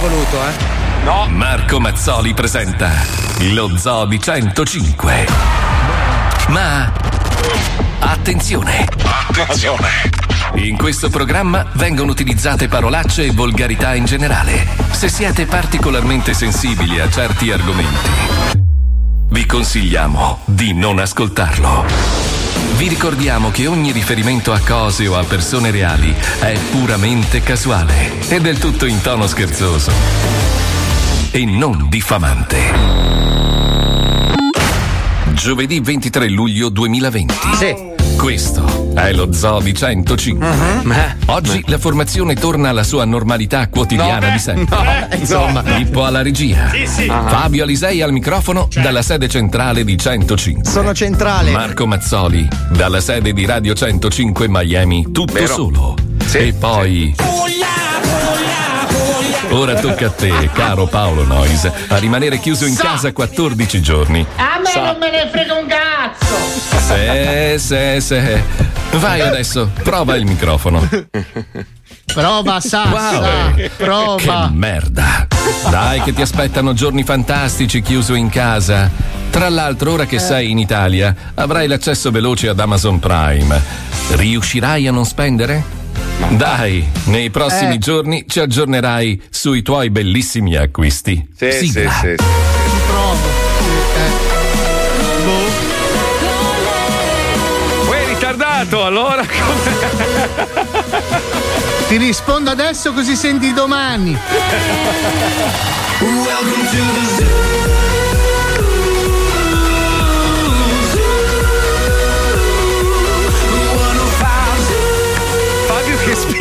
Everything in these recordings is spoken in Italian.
voluto, eh? No. Marco Mazzoli presenta lo Zoo di 105. Ma attenzione! Attenzione! In questo programma vengono utilizzate parolacce e volgarità in generale. Se siete particolarmente sensibili a certi argomenti, vi consigliamo di non ascoltarlo. Vi ricordiamo che ogni riferimento a cose o a persone reali è puramente casuale e del tutto in tono scherzoso e non diffamante. Giovedì 23 luglio 2020. Sì. Questo è lo Zoo di 105. Uh-huh. Oggi la formazione torna alla sua normalità quotidiana no, di sempre. No, Insomma, Pippo alla regia. Sì, sì. Uh-huh. Fabio Alisei al microfono cioè. dalla sede centrale di 105. Sono centrale. Marco Mazzoli dalla sede di Radio 105 Miami, tutto Vero. solo. Sì, e poi. Sì. Ora tocca a te, caro Paolo Nois, a rimanere chiuso in casa 14 giorni. A me non me ne frega un cazzo! Se, se, se. Vai adesso, prova il microfono. Prova Sassa, Wow. prova. Che merda. Dai che ti aspettano giorni fantastici chiuso in casa. Tra l'altro, ora che sei in Italia, avrai l'accesso veloce ad Amazon Prime. Riuscirai a non spendere? Dai, nei prossimi Eh. giorni ci aggiornerai sui tuoi bellissimi acquisti. Sì, sì, Sigla. sì. Uè, ritardato, allora Ti rispondo adesso così senti domani. Fabio che spinge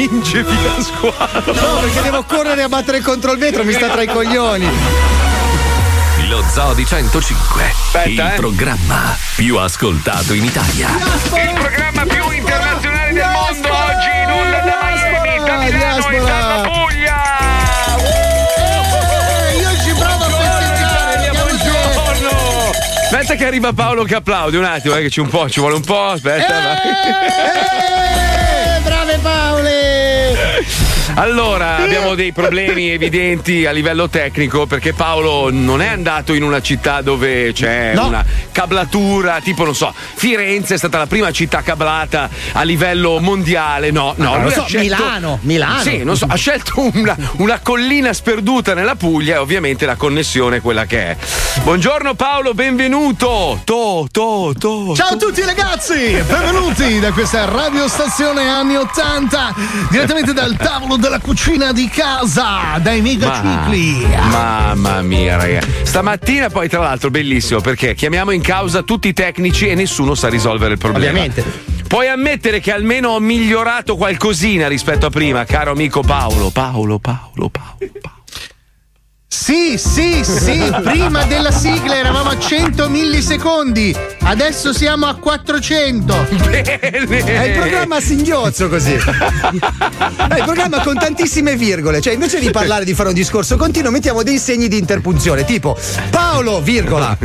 via squadra. No, perché devo correre a battere contro il vetro, mi sta tra i coglioni. Lo Zoo di 105, Aspetta, il eh. programma più ascoltato in Italia. Il programma più internazionale del mondo oggi in onda da Miami, da Milano e dalla Puglia. Io ci provo a festeggiare, Buongiorno. Aspetta che arriva Paolo che applaude un attimo, eh, che c'è un po', ci vuole un po', aspetta. vai. Allora, abbiamo dei problemi evidenti a livello tecnico perché Paolo non è andato in una città dove c'è No. una cablatura, tipo non so, Firenze è stata la prima città cablata a livello mondiale. No, no, non lo lui so, scelto- Milano, Milano. Sì, non so, ha scelto una, una collina sperduta nella Puglia e ovviamente la connessione è quella che è. Buongiorno Paolo, benvenuto. To, to, to. Ciao a tutti ragazzi, benvenuti da questa radiostazione anni 80, direttamente dal tavolo della cucina di casa, dai megacicli. Mamma mia, raga. Stamattina, poi, tra l'altro, bellissimo perché chiamiamo in causa tutti i tecnici e nessuno sa risolvere il problema. Ovviamente. Puoi ammettere che almeno ho migliorato qualcosina rispetto a prima, caro amico Paolo. Paolo, Paolo, Paolo. Paolo. Sì, sì, sì, prima della sigla eravamo a 100 millisecondi, adesso siamo a 400. È il programma a singhiozzo così. È il programma con tantissime virgole. Cioè, invece di parlare di fare un discorso continuo, mettiamo dei segni di interpunzione, tipo Paolo, virgola.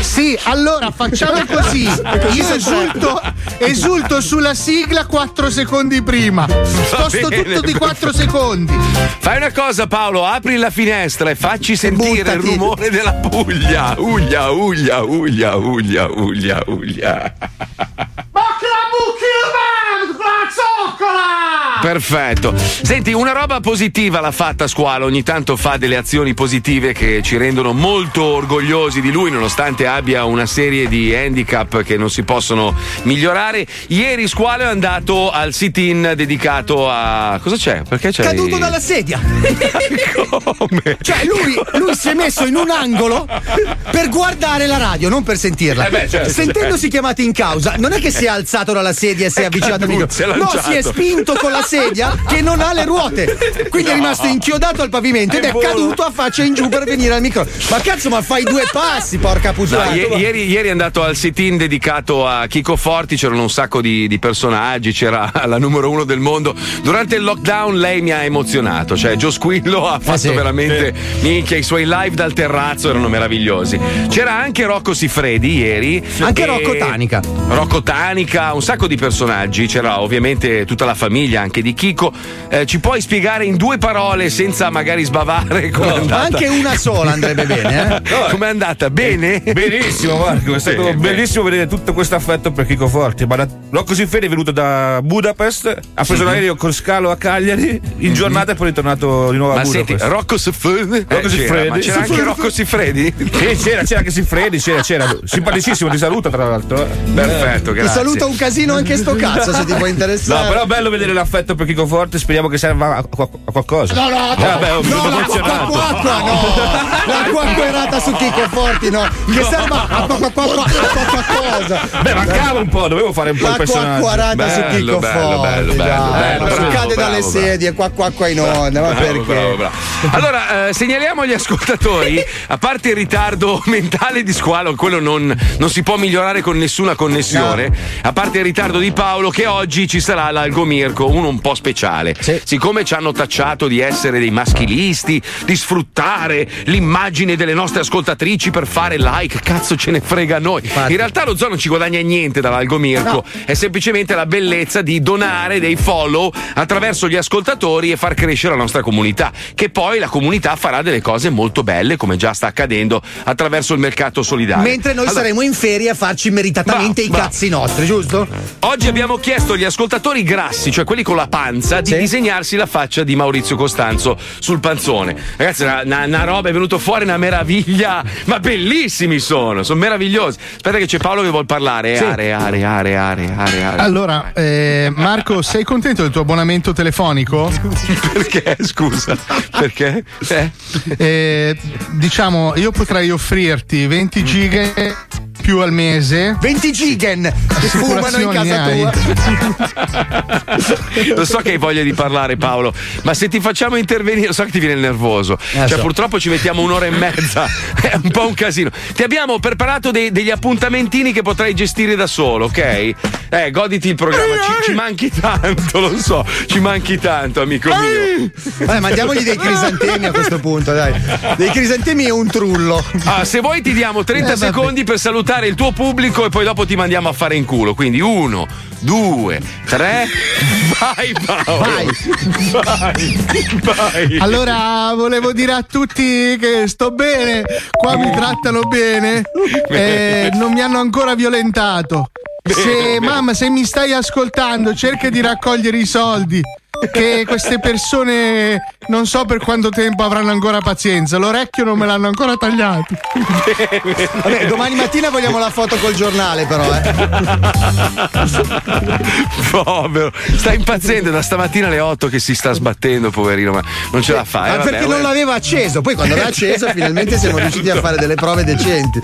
Sì, allora facciamo così. Io esulto, esulto sulla sigla 4 secondi prima. Sposto bene, tutto di 4 secondi. Fai una cosa, Paolo, apri la finestra e facci sentire il rumore della Puglia. Uglia, uglia, uglia, uglia, uglia, uglia. Perfetto. Senti, una roba positiva l'ha fatta Squalo, ogni tanto fa delle azioni positive che ci rendono molto orgogliosi di lui, nonostante abbia una serie di handicap che non si possono migliorare. Ieri Squalo è andato al sit-in dedicato a. Cosa c'è? Perché c'è? Caduto dalla sedia. Come? Cioè, lui, lui si è messo in un angolo per guardare la radio, non per sentirla. Eh beh, certo, Sentendosi chiamati in causa, non è che si è alzato dalla sedia e si è È avvicinato è No, si è spinto con la sedia che non ha le ruote. Quindi è No. rimasto inchiodato al pavimento ed È è caduto a faccia in giù per venire al microfono. Ma cazzo, ma fai due passi, porca No, puttana. ie- ieri, ieri è andato al sit-in dedicato a Chico Forti, c'erano un sacco di, di personaggi, c'era la numero uno del mondo. Durante il lockdown lei mi ha emozionato, cioè Gio Squillo ha fatto sì. veramente minchia, i suoi live dal terrazzo erano meravigliosi. C'era anche Rocco Siffredi ieri. Anche Rocco Tanica. Rocco Tanica, un sacco di personaggi, c'era ovviamente tutta la famiglia anche di Chico. Eh, ci puoi spiegare in due parole, senza magari sbavare, come è No, andata? anche una sola andrebbe bene, eh? Come è andata? Bene? Benissimo, Marco, è stato Bene, bellissimo vedere tutto questo affetto per Chico Forti. Ma da- Rocco Siffredi è venuto da Budapest, ha preso l'aereo con scalo a Cagliari in giornata e poi è ritornato di nuovo a Ma senti, Budapest. Rocco Siffredi? Rocco Eh, c'era, Siffredi. ma c'era anche Rocco Siffredi? Sì, c'era, c'era anche Siffredi, c'era, c'era. Simpaticissimo, ti saluta tra l'altro. eh. Perfetto, Ti grazie. saluta un casino anche sto cazzo se ti può No, interessare. però è bello vedere l'affetto per Chico Forte, speriamo che serva a, qualcosa. No, no, Eh, vabbè, ho no, la emozionato. quacqua, no, la quacquerata su Chico Forti, no, che serva a qualcosa. Beh, mancava un po', dovevo fare un po' il La personaggio. quacquarata su Bello, Chico bello, Forti, bello, bello, bello, bravo, cade dalle sedie, qua qua qua in onda, ma perché? Allora, eh, segnaliamo agli ascoltatori, a parte il ritardo mentale di Squalo, quello non, non si può migliorare con nessuna connessione, a parte il ritardo di Paolo, che oggi ci sarà l'Algomirco, uno un po' speciale. Sì. Siccome ci hanno tacciato di essere dei maschilisti, di sfruttare l'immagine delle nostre ascoltatrici per fare like, cazzo ce ne frega a noi. Infatti. In realtà lo zoo non ci guadagna niente dall'Algomirco, è semplicemente la bellezza di donare dei follow attraverso gli ascoltatori e far crescere la nostra comunità, che poi la comunità farà delle cose molto belle, come già sta accadendo attraverso il mercato solidale. Mentre noi Allora, saremo in ferie a farci meritatamente Bravo, i bravo. cazzi nostri, giusto? Oggi abbiamo chiesto agli ascoltatori grassi, cioè quelli con la panza, di Sì. disegnarsi la faccia di Maurizio Costanzo sul panzone. Ragazzi, una, una- una roba è venuto fuori una meraviglia, ma bellissimi sono, sono meravigliosi. Aspetta che c'è Paolo che vuol parlare. Are, are, are, are, are, are. Allora, eh, Marco, sei contento del tuo abbonamento telefonico? Perché? Scusa. Perché? Eh? Eh, diciamo, io potrei offrirti 20 giga più al mese. 20 gigan che fumano in casa hai? tua. Lo so che hai voglia di parlare, Paolo, ma se ti facciamo intervenire, lo so che ti viene nervoso. cioè, so. purtroppo ci mettiamo un'ora e mezza. È un po' un casino. Ti abbiamo preparato dei- degli appuntamentini che potrai gestire da solo, ok? Eh, goditi il programma. Ci, ci manchi tanto, lo so. Ci manchi tanto, amico mio. Vabbè, mandiamogli dei crisantemi a questo punto, dai. Dei crisantemi e un trullo. Ah, se vuoi ti diamo 30 Eh, secondi per salutare il tuo pubblico e poi dopo ti mandiamo a fare in culo. Quindi uno, due, tre. Vai Paolo. Vai. Vai. Vai. Allora, volevo dire a tutti che sto bene, qua mi trattano bene, e non mi hanno ancora violentato. Se, mamma, se mi stai ascoltando, cerca di raccogliere i soldi. Che queste persone non so per quanto tempo avranno ancora pazienza. L'orecchio non me l'hanno ancora tagliato. Vabbè, domani mattina vogliamo la foto col giornale, però, eh. Povero, sta impazzendo da stamattina alle 8 che si sta sbattendo, poverino, ma non ce la fa. eh, Ma vabbè, perché non vabbè. l'aveva acceso? Poi quando l'ha acceso, finalmente siamo riusciti a fare delle prove decenti.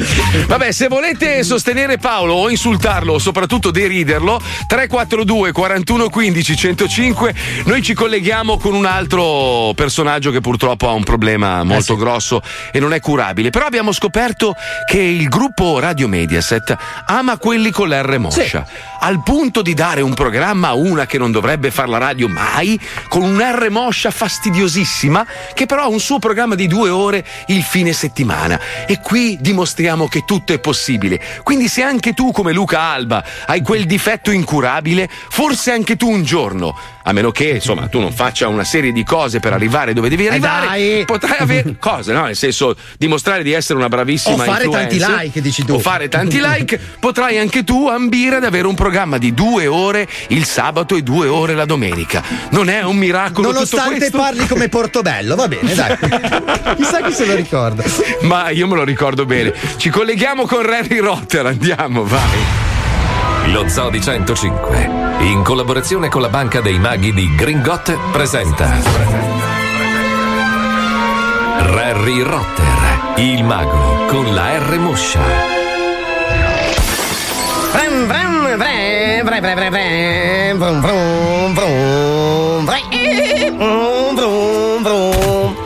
Vabbè, se volete sostenere Paolo o insultarlo o soprattutto deriderlo, 342 41 15 105, noi ci colleghiamo con un altro personaggio che purtroppo ha un problema molto grosso e non è curabile. Però abbiamo scoperto che il gruppo Radio Mediaset ama quelli con l'R moscia, al punto di dare un programma a una che non dovrebbe fare la radio mai, con un R moscia fastidiosissima, che però ha un suo programma di due ore il fine settimana. E qui dimostriamo che tutto è possibile. Quindi se anche tu, come Luca Alba, hai quel difetto incurabile, forse anche tu un giorno, a meno che insomma tu non faccia una serie di cose per arrivare dove devi arrivare, dai. potrai avere cose, no? Nel senso dimostrare di essere una bravissima O fare tanti like, dici tu. O fare tanti like, potrai anche tu ambire ad avere un programma di due ore il sabato e due ore la domenica. Non è un miracolo Nonostante parli come Portobello, va bene, dai. Chissà chi se lo ricorda. Ma io me lo ricordo bene. Ci colleghiamo con Harry Rotter, andiamo, vai. Lo Zoodi 105, in collaborazione con la Banca dei Maghi di Gringot, presenta Rarry Rotter, il mago con la R moscia. Vram, vram, vre, vre, vre, vre, vre, vrum, vrum, vrum, vre, vrum, vrum, vrum.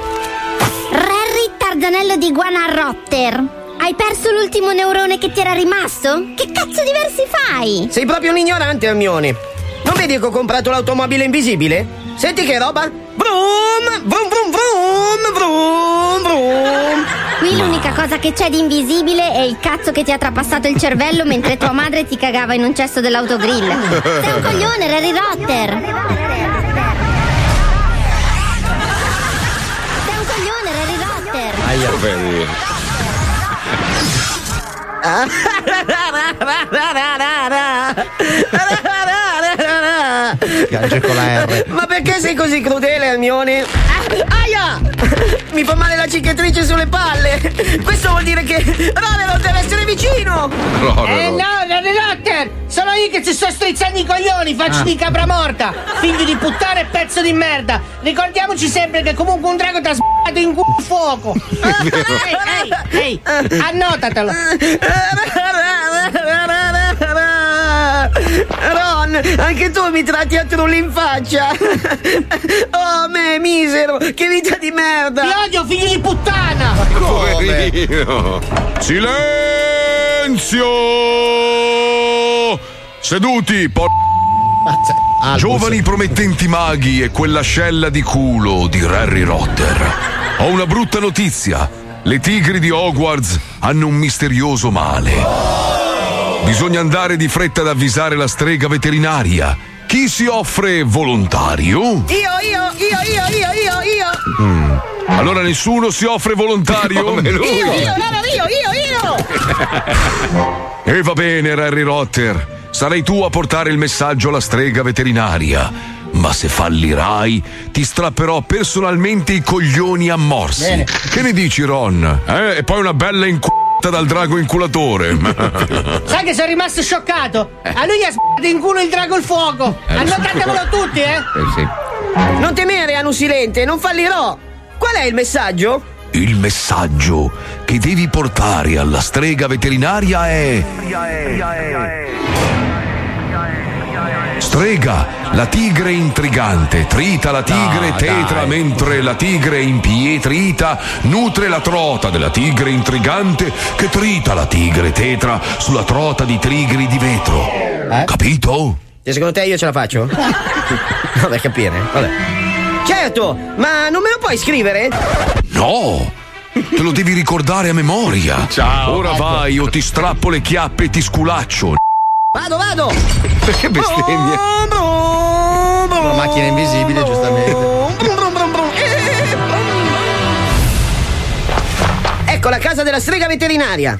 Rarry Tarzanello di Guana Rotter. Hai perso l'ultimo neurone che ti era rimasto? Che cazzo di versi fai? Sei proprio un ignorante, Hermione. Non vedi che ho comprato l'automobile invisibile? Senti che roba? Vroom, vroom, vroom, vroom, vroom, vroom. Qui l'unica cosa che c'è di invisibile è il cazzo che ti ha trapassato il cervello mentre tua madre ti cagava in un cesso dell'autogrill. Sei un coglione, Harry Rotter! Sei Piange con la R. Ma perché sei così crudele, Almione? Ah, aia! Mi fa male la cicatrice sulle palle! Questo vuol dire che Ronald deve essere vicino! Eh no, Harry Rotter! Sono io che ti sto strizzando i coglioni, faccio di capra morta! Figlio di puttana e pezzo di merda! Ricordiamoci sempre che comunque un drago ti ha sbagliato in culo fuoco! Ehi, ehi, ehi, annotatelo! Ron, anche tu mi tratti a trulli in faccia! Oh, me, misero! Che vita di merda! Ti odio, figlio di puttana! Poverino. Silenzio! Seduti, po- Albus. giovani promettenti maghi e quell'ascella di culo di Harry Rotter. Ho una brutta notizia. Le tigri di Hogwarts hanno un misterioso male. Bisogna andare di fretta ad avvisare la strega veterinaria. Chi si offre volontario? Io, io, io, io, io, io, io! Allora nessuno si offre volontario? Io, io, no, io, io, io! E va bene, Harry Rotter. Sarai tu a portare il messaggio alla strega veterinaria. Ma se fallirai, ti strapperò personalmente i coglioni a morsi. Che ne dici, Ron? Eh? E poi una bella inculata dal drago inculatore. Sai che sono rimasto scioccato? A lui gli ha sbagliato in culo il drago il fuoco! Annotatevelo tutti, eh! Non temere, Anu Silente, non fallirò! Qual è il messaggio? Il messaggio che devi portare alla strega veterinaria è. Strega, la tigre intrigante, trita la tigre No, tetra dai. mentre la tigre impietrita nutre la trota della tigre intrigante che trita la tigre tetra sulla trota di tigri di vetro. Capito? E secondo te io ce la faccio? No, per capire, vabbè. Certo, ma non me lo puoi scrivere? No! Te lo devi ricordare a memoria. Ciao. Ora vai o ti strappo le chiappe e ti sculaccio. Vado, vado! Perché bestemmie? La macchina invisibile, giustamente. Ecco la casa della strega veterinaria.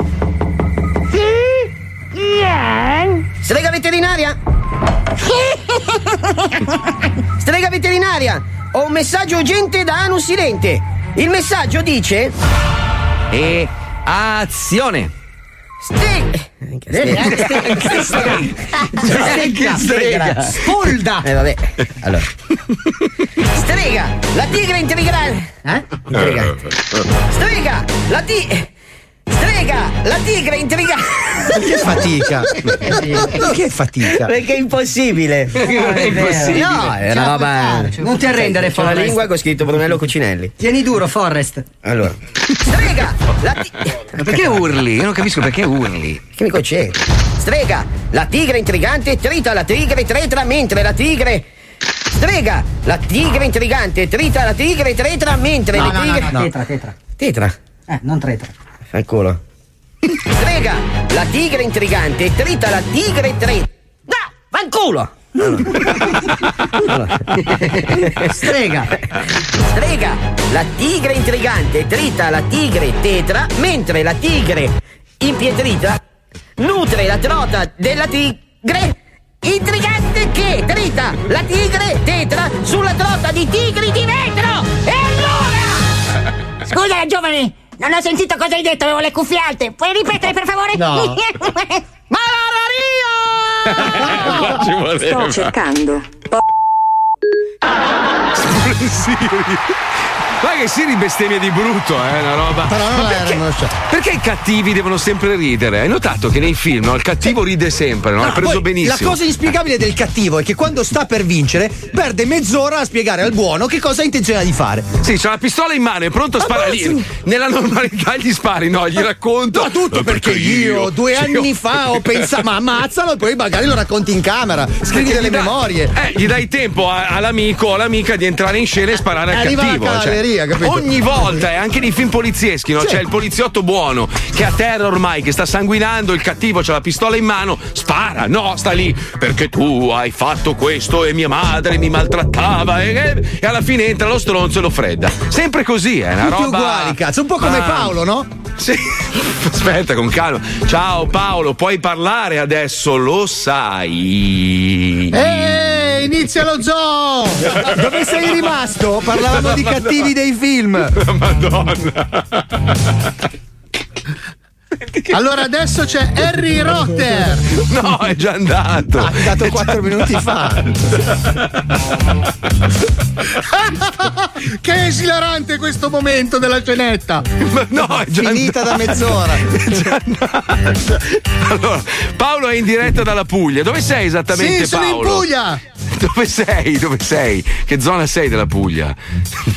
Strega veterinaria? Strega veterinaria, ho un messaggio urgente da Anu Silente. Il messaggio dice: E azione! Ste- Strega! strega. Spolda! Eh vabbè, allora. Strega, la tigre intrigante. Eh? Intrigante. Strega, la ti. Strega, la tigre intrigante. Che fatica. Che fatica. Perché è impossibile. È impossibile. No, è una roba. Non ti arrendere, C'è la Forrest. lingua con scritto Brunello Cucinelli. Tieni duro, Forrest. Allora. Strega, la ti- Ma perché urli? Io non capisco perché urli. Che mica c'è? Strega, la tigre intrigante trita la tigre tretra mentre la tigre. Strega, la tigre intrigante trita la tigre tretra mentre No, le no, no, tigre. no, tetra, tetra. Tetra. Eh, non tretra. Culo. Strega, la tigre intrigante trita la tigre tre. No, va in culo! Strega. Strega, la tigre intrigante trita la tigre tetra, mentre la tigre impietrita nutre la trota della tigre intrigante che trita la tigre tetra sulla trota di tigri di vetro. E allora? Scusa, giovane, non ho sentito cosa hai detto, avevo le cuffie alte. Puoi ripetere, per favore? No. Malaria! Sto cercando. Ma che si ribestemmia di brutto, eh, una roba. Però non la perché, perché i cattivi devono sempre ridere? Hai notato che nei film no, il cattivo ride sempre, no? No, preso poi benissimo. La cosa inspiegabile del cattivo è che quando sta per vincere perde mezz'ora a spiegare al buono che cosa ha intenzione di fare. Sì, c'ha la pistola in mano, è pronto a sparare. Ammazza. Lì, Nella normalità gli spari, no, gli racconto. Ma tutto Eh, perché io due Sì, anni io- fa ho pensato, ma ammazzalo e poi magari lo racconti in camera, scrivi Perché delle memorie. Eh, gli dai tempo a- all'amico o all'amica di entrare in scena e sparare al Arriva la cattivo. cioè. Via, capito? Ogni volta, e anche nei film polizieschi, no? Sì. C'è il poliziotto buono che a terra ormai, che sta sanguinando, il cattivo c'ha la pistola in mano, spara, no, sta lì perché tu hai fatto questo e mia madre mi maltrattava e, e alla fine entra lo stronzo e lo fredda. Sempre così, è una Tutti roba. uguali, cazzo, un po' come Ah. Paolo, no? Sì. Aspetta, con calma. Ciao Paolo, puoi parlare adesso, lo sai. Ehi, inizia lo zoo! Dove sei rimasto? Parlavamo di cattivi dei film. Madonna. Allora adesso c'è Harry Rotter. No, è già andato. Ha dato 4 minuti fa. che esilarante questo momento della cenetta. Ma no, è già Finita da mezz'ora. È già andato. Allora, Paolo è in diretta dalla Puglia. Dove sei esattamente Sì, sono in Paolo? Puglia. Dove sei? Dove sei? Che zona sei della Puglia?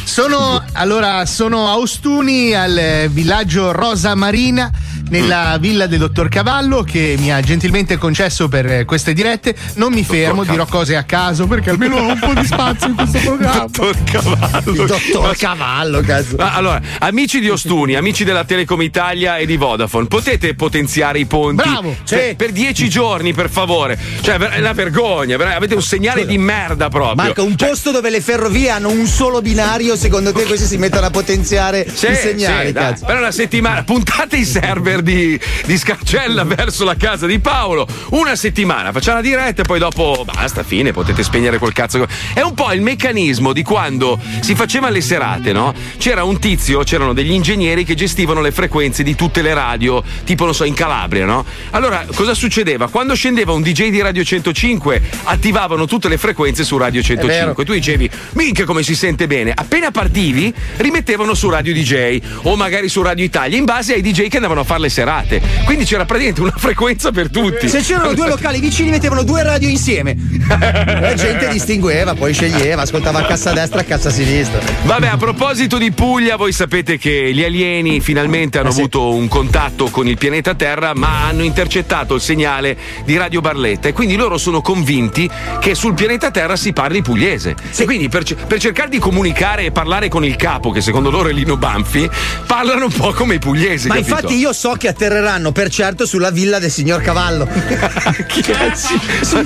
Sono allora sono a Ostuni al eh, villaggio Rosa Marina nella villa del dottor Cavallo che mi ha gentilmente concesso per eh, queste dirette. Non mi fermo, dirò cose a caso perché almeno ho un po' di spazio in questo programma. Dottor Cavallo. Il dottor Cavallo, cazzo. Allora, amici di Ostuni, amici della Telecom Italia e di Vodafone, potete potenziare i ponti? Bravo, Per, per dieci giorni, per favore. Cioè, è una vergogna, ver- avete un segnale di merda proprio. Marco, un posto dove le ferrovie hanno un solo binario, secondo te questi si mettono a potenziare Sì, i segnali, sì, cazzo? Per una settimana, puntate i server di, di Scarcella verso la casa di Paolo. Una settimana, facciamo la diretta e poi dopo basta, fine, potete spegnere quel cazzo. È un po' il meccanismo di quando si faceva le serate, no? C'era un tizio, c'erano degli ingegneri che gestivano le frequenze di tutte le radio, tipo, non so, in Calabria, no? Allora, cosa succedeva? Quando scendeva un DJ di Radio 105, attivavano tutte le frequenze su Radio 105. Tu dicevi, minchia come si sente bene. Appena partivi, rimettevano su Radio DJ o magari su Radio Italia, in base ai DJ che andavano a fare le serate. Quindi c'era praticamente una frequenza per tutti. Se c'erano due locali vicini, mettevano due radio insieme. La gente distingueva, poi sceglieva, ascoltava a cassa destra e a cassa sinistra. Vabbè, a proposito di Puglia, voi sapete che gli alieni finalmente hanno avuto un contatto con il pianeta Terra, ma hanno intercettato il segnale di Radio Barletta e quindi loro sono convinti che sul pianeta Terra si parli pugliese. E quindi per, per cercare di comunicare e parlare con il capo, che secondo loro è Lino Banfi, parlano un po' come i pugliesi. Ma capito? infatti io so che atterreranno per certo sulla villa del signor Cavallo. Chi è? Sì,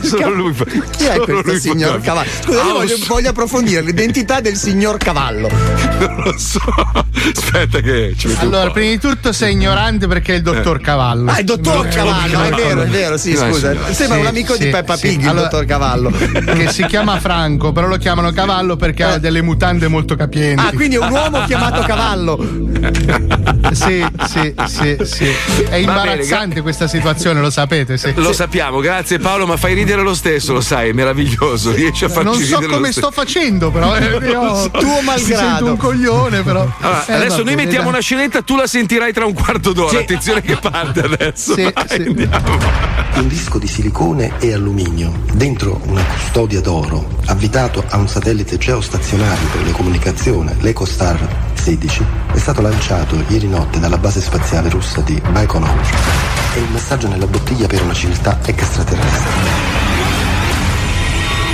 solo lui. Chi è questo lui signor. Cavallo? Scusa, io voglio, voglio approfondire l'identità del signor Cavallo. Non lo so. Aspetta che ci metto un Allora, po'. prima di tutto sei ignorante perché è il dottor Cavallo. Ah, il dottor Cavallo, è vero, è vero, sì, No, scusa. sì, Sembra sì, un amico di sì, Peppa sì. Pig, il Allora- dottor Cavallo. Che si chiama Franco, però lo chiamano Cavallo perché ha delle mutande molto capienti. Ah, quindi è un uomo chiamato Cavallo. Sì, sì, sì, sì. È imbarazzante questa situazione, lo sapete, sì. Lo sappiamo, grazie Paolo, ma fai ridere lo stesso, lo sai, è meraviglioso. Riesci a farci Non so come sto facendo, però. eh, io- Tuo Mi malgrado. sento un coglione, però. Allora, Eh, adesso vabbè, noi mettiamo dai. una scenetta, tu la sentirai tra un quarto d'ora. Sì. Attenzione che parte adesso. Sì, Vai, sì. andiamo. Un disco di silicone e alluminio dentro una custodia d'oro avvitato a un satellite geostazionario per le comunicazioni, l'EcoStar 16, è stato lanciato ieri notte dalla base spaziale russa di Baikonur. È il messaggio nella bottiglia per una civiltà extraterrestre.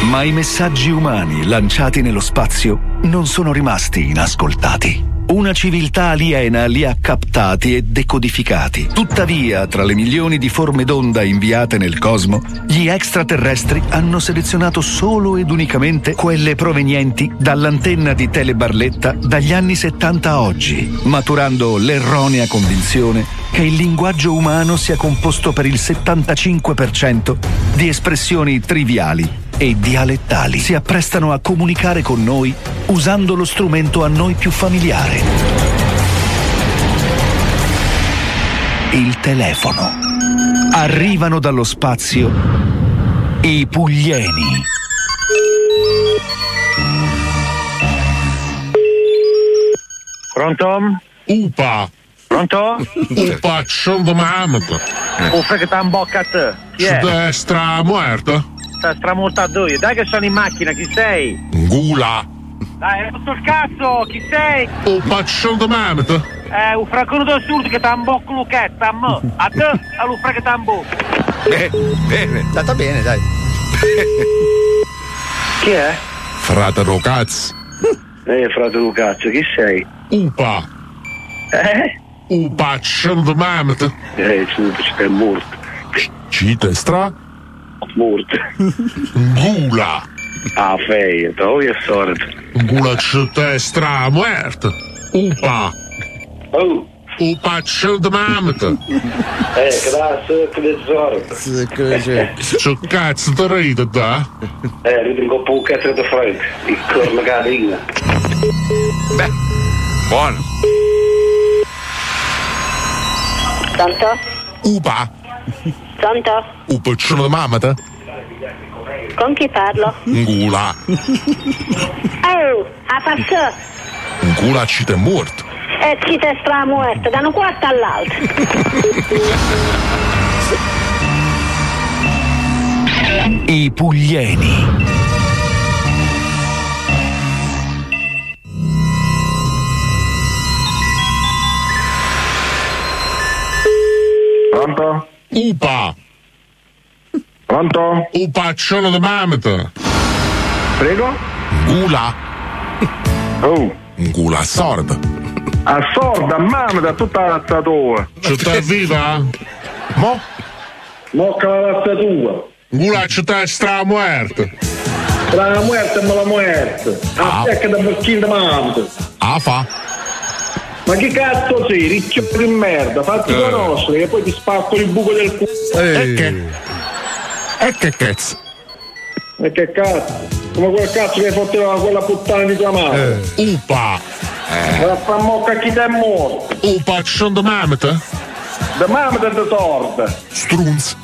Ma i messaggi umani lanciati nello spazio non sono rimasti inascoltati. Una civiltà aliena li ha captati e decodificati. Tuttavia, tra le milioni di forme d'onda inviate nel cosmo, gli extraterrestri hanno selezionato solo ed unicamente quelle provenienti dall'antenna di Telebarletta dagli anni 70 a oggi, maturando l'erronea convinzione che il linguaggio umano sia composto per il 75% di espressioni triviali e dialettali. Si apprestano a comunicare con noi usando lo strumento a noi più familiare. Il telefono. Arrivano dallo spazio i puglieni. Pronto? Upa, Pronto? upa, sono domamato. Uffa che t'ha in bocca a te. Chi è? Destra muerto? Sta stramortato io. Dai che sono in macchina, chi sei? Gula. Dai, hai rotto il cazzo, chi sei? Upa, ci sono domamato. Eh, un fraccone assurdo che t'ha in bocca Lucchetta, a me. A te, a l'uffra che t'ha in bocca. Bene, bene. Andata bene, dai. Chi è? Frate Rocaz. Eh, fratello cazzo, chi sei? Upa. Eh? Upa, scendo mamata. Eh, tu sei morto. Cita stra. Morto. Gula. Ah, feia, tu è sordo. Gula cita stra muerta. Upa. Oh. Upa, scendo mamata. Eh, grazie, che ne sordo. C'ho cazzo da ride da? Eh, ridi un po' un cazzo di frente. Il corno cadina. Beh, buono. Pronto? Upa. Pronto? Upa, scendo mamata. Con chi parlo? Gula. Oh, a passò. Gula cita morto. E ci te stra muerto, da un quarto all'altro. I Puglieni. Pronto? Upa. Pronto? Upaccione di mamata. Prego? Gula. Oh. Gula sorda. A sorda, mamma, da tutta la razza tua. Città viva? Mo? Mocca la razza tua. Gula città stra muerta. La muerte me la muerte. A secca da bocchino di mamma. Ah fa? Ma che cazzo sei, ricchio di merda? Fatti Eh. conoscere che poi ti spacco il buco del culo. E che? E che cazzo? E che cazzo? Come quel cazzo che fotteva quella puttana di tua madre. Upa. Eh. La fa mocca chi ti è morto. Upa, ci sono di mamata? Da mamma te te sorda. Strunz.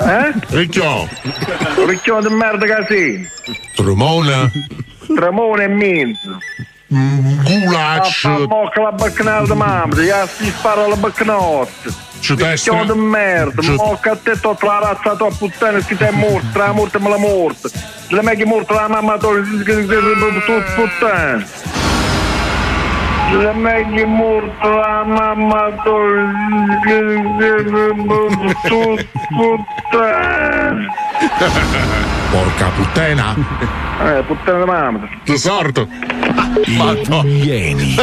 Eh? Ricchio. Ricchio di merda casino. Tremona. Tremone e mezzo. Gula A fa mocca la baccanella di mamma, gli si spara la baccanotte. Ci Ricchio di merda, Ci- mocca a te tutta la razza tua puttana che ti è morta, la morte me la morta. La me che è morta la mamma tua puttana. La me che è morta la mamma tua puttana. Porca puttana. Eh, puttana di mamma. Tesoro. I Puglieni.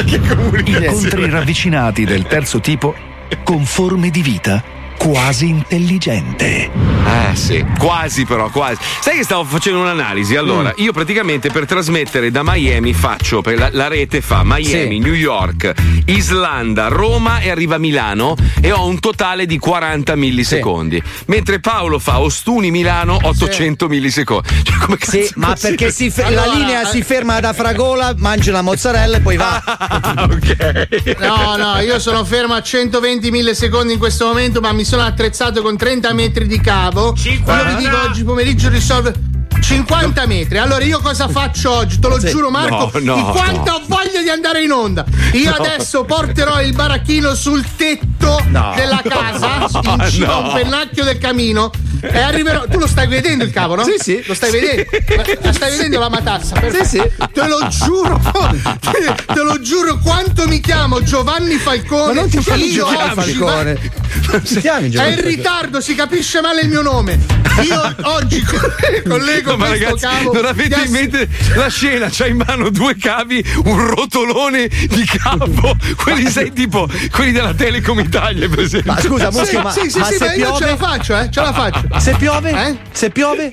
Incontri ravvicinati del terzo tipo con forme di vita quasi intelligente. Eh sì, quasi però, quasi. Sai che stavo facendo un'analisi? Allora, io praticamente per trasmettere da Miami faccio, per la, la rete fa Miami, New York, Islanda, Roma e arriva a Milano e ho un totale di 40 millisecondi. Mentre Paolo fa Ostuni Milano 800 millisecondi. Cioè, come cazzo Sì, ma perché si fe- la linea si ferma ad Afragola, mangia la mozzarella e poi va. No, no, io sono fermo a 120 millisecondi in questo momento, ma mi sono attrezzato con 30 metri di cavo. Io vi dico oggi pomeriggio risolve 50 metri. Allora io cosa faccio oggi? Te lo Sì. giuro, Marco, No, no, di quanto no. ho voglia di andare in onda. Io adesso porterò il baracchino sul tetto della casa, in cima a un pennacchio del camino. E arriverò. Tu lo stai vedendo il cavo, no? Sì, sì. Lo stai vedendo? La- la stai vedendo la matassa? Sì, sì. Te lo giuro, te, te lo giuro quanto mi chiamo Giovanni Falcone. Ma non ti chiami Io Giovanni Falcone. Non si chiami È Giovanni in Falcone. ritardo, si capisce male il mio nome. Io oggi co- collego No, ma ragazzi, cavo. non avete in mente la scena? C'hai in mano due cavi, un rotolone di cavo, quelli sai tipo quelli della Telecom Italia, per esempio. Ma scusa, Sì, Muschio, ma, sì, sì, ma sì, se ma io piove? ce la faccio, eh? Ce la faccio. Se piove? Eh? Se piove?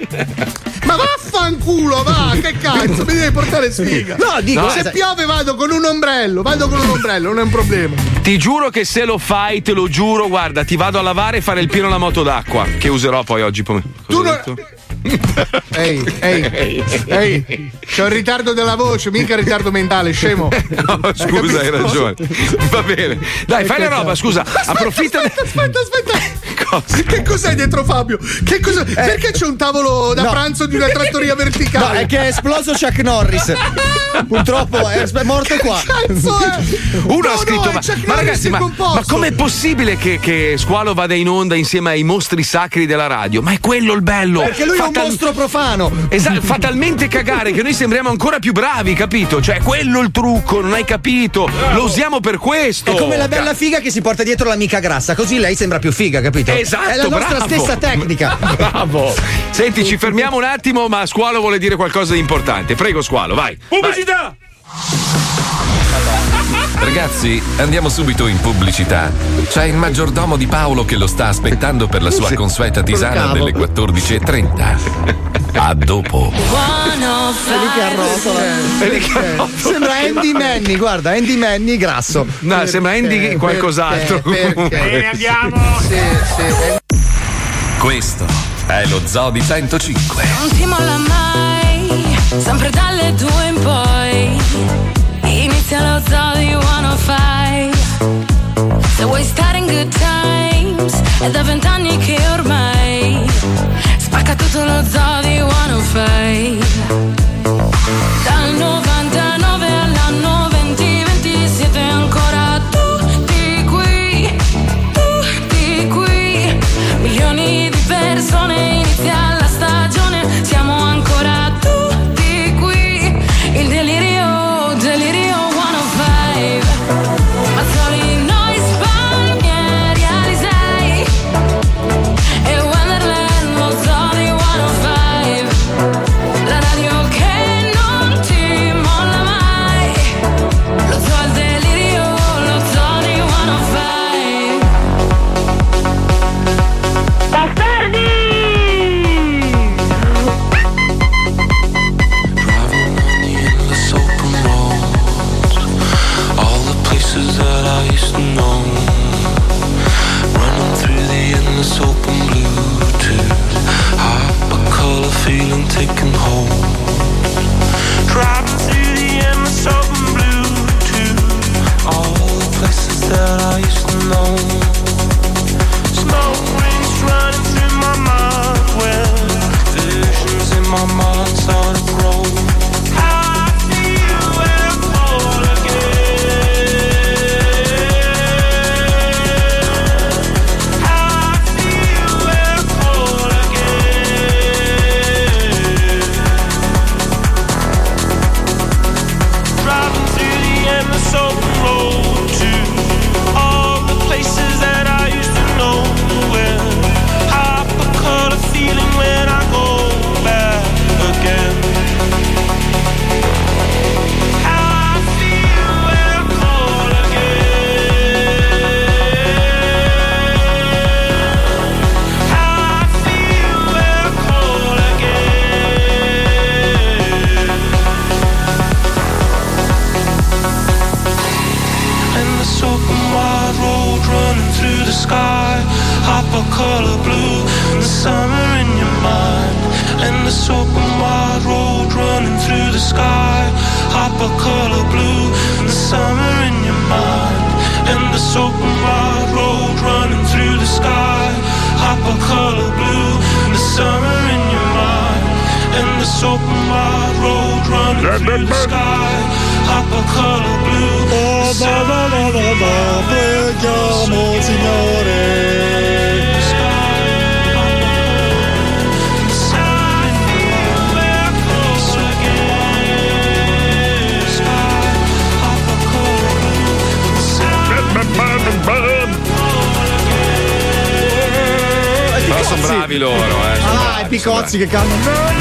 Ma vaffanculo, va, che cazzo, mi devi portare sfiga. No, dico, se sai- piove vado con un ombrello, vado con un ombrello, non è un problema. Ti giuro che se lo fai, te lo giuro, guarda, ti vado a lavare e fare il pieno alla moto d'acqua, che userò poi oggi pomeriggio. Tu non- Ehi, ehi, ehi, c'ho il ritardo della voce, mica ritardo mentale, scemo. No, scusa, hai ragione. Va bene. Dai, fai la roba, scusa. Approfitta. Aspetta, aspetta, aspetta. Che cos'hai dietro Fabio? Che cosa... Perché c'è un tavolo da no. pranzo di una trattoria No, verticale? è che è esploso Chuck Norris. Purtroppo è morto qua. Cazzo è? Uno No, ha scritto: no, Ma, ma ragazzi, ma, composto." ma com'è possibile che, che Squalo vada in onda insieme ai mostri sacri della radio? Ma è quello il bello. Perché lui è un Fa mostro profano. Esatto, fa talmente cagare che noi sembriamo ancora più bravi, capito? Cioè, quello il trucco, non hai capito? Lo usiamo per questo. È come la bella figa che si porta dietro l'amica grassa, così lei sembra più figa, capito? Esatto, È la nostra bravo. stessa tecnica. Bravo. Senti, ci fermiamo un attimo, ma Squalo vuole dire qualcosa di importante. Prego, Squalo, vai. Pubblicità! Ragazzi, andiamo subito in pubblicità. C'è il maggiordomo di Paolo che lo sta aspettando per la sua consueta tisana delle 14.30. A dopo. Vedi che arrotola. Sembra Andy Manny, guarda, Andy Manny grasso. No, sembra Andy Perché? qualcos'altro. Perché? Bene, andiamo. Sì, sì. Questo è lo Zoo di 105. Non ti molla mai, sempre dalle due in poi. Inizia lo zoo di 105. Se vuoi stare in good times, è da vent'anni che ormai tutto lo zoo di 105. Dal 99 all'anno 2020 siete ancora tutti qui, tutti qui. Milioni di persone, inizia my mind's on i picozzi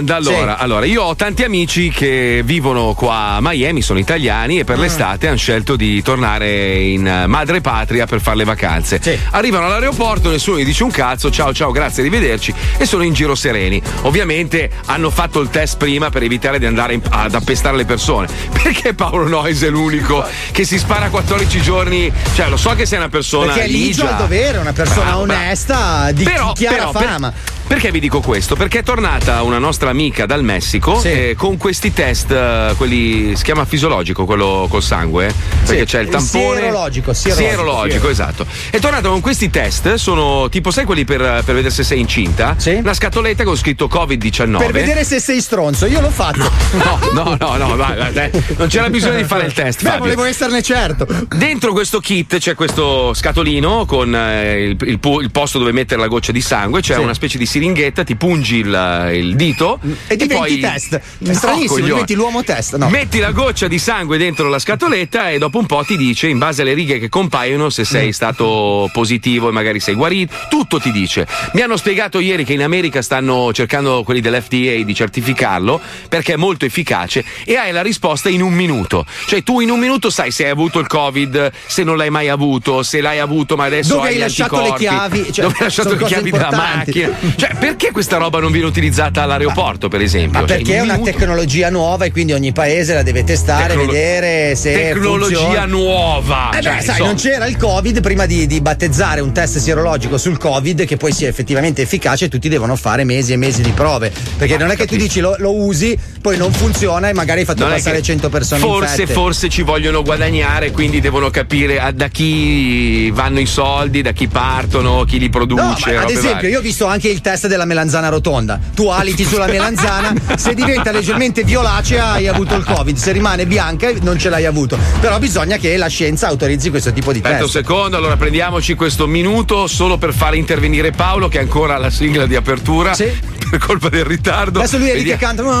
domanda allora, allora, io ho tanti amici che vivono qua a Miami, sono italiani e per l'estate hanno scelto di tornare in eh, madre patria per fare le vacanze. Arrivano all'aeroporto, nessuno gli dice un cazzo, ciao ciao, grazie, arrivederci e sono in giro sereni. Ovviamente hanno fatto il test prima per evitare di andare in- ad appestare le persone. Perché Paolo Noyes è l'unico che si spara 14 giorni? Cioè, lo so che sei una persona Perché è ligio ligia. al dovere, una persona bravo. onesta, di Però- chiara però, per- fama. Perché vi dico questo? Perché è tornata una nostra amica dal Messico eh, con questi test, eh, quelli si chiama fisiologico, quello col sangue, eh? perché c'è il tampone. sierologico, sierologico, Sierologico, sì. esatto. È tornata con questi test, sono tipo, sai quelli per, per vedere se sei incinta? Una scatoletta con scritto Covid-19. Per vedere se sei stronzo, io l'ho fatto. No, no, no, no, vai, vai, dai. non c'era bisogno di fare il test. Beh, Fabio. volevo esserne certo. Dentro questo kit c'è questo scatolino con eh, il, il il posto dove mettere la goccia di sangue, c'è Sì. una specie di siringhetta, ti pungi il, il dito E diventi poi test. No, Stranissimo, coglione. diventi l'uomo test. No. Metti la goccia di sangue dentro la scatoletta e dopo un po' ti dice, in base alle righe che compaiono, se Mm. sei stato positivo e magari sei guarito. Tutto ti dice. Mi hanno spiegato ieri che in America stanno cercando quelli dell'FDA di certificarlo perché è molto efficace e hai la risposta in un minuto. Cioè tu in un minuto sai se hai avuto il Covid, se non l'hai mai avuto, se l'hai avuto ma adesso Dove hai hai lasciato le chiavi, cioè, dove hai lasciato le chiavi della macchina. Cioè perché questa roba non viene utilizzata all'aeroporto per esempio? Ma Cioè, perché in è un una minuto- tecnologia nuova e quindi ogni paese la deve testare, Tecnolo- vedere se Tecnologia funziona. nuova. Eh beh, Cioè, sai, insomma. non c'era il Covid prima di, di battezzare un test sierologico sul Covid che poi sia effettivamente efficace, tutti devono fare mesi e mesi di prove. Perché non è che tu dici lo, lo usi, poi non funziona e magari hai fatto Non passare che 100 persone Forse, infette. forse ci vogliono guadagnare, quindi devono capire da chi vanno i soldi, da chi partono, chi li produce. No, ad esempio, varie. io ho visto anche il test della melanzana rotonda. Tu aliti sulla melanzana, se diventa leggermente violacea hai avuto il Covid, se rimane bianca non ce l'hai avuto. Però bisogna che la scienza autorizzi questo tipo di Aspetta un test. secondo, allora prendiamoci questo minuto solo per fare intervenire Paolo, che è ancora alla sigla di apertura. Per colpa del ritardo. Adesso lui è lì che canta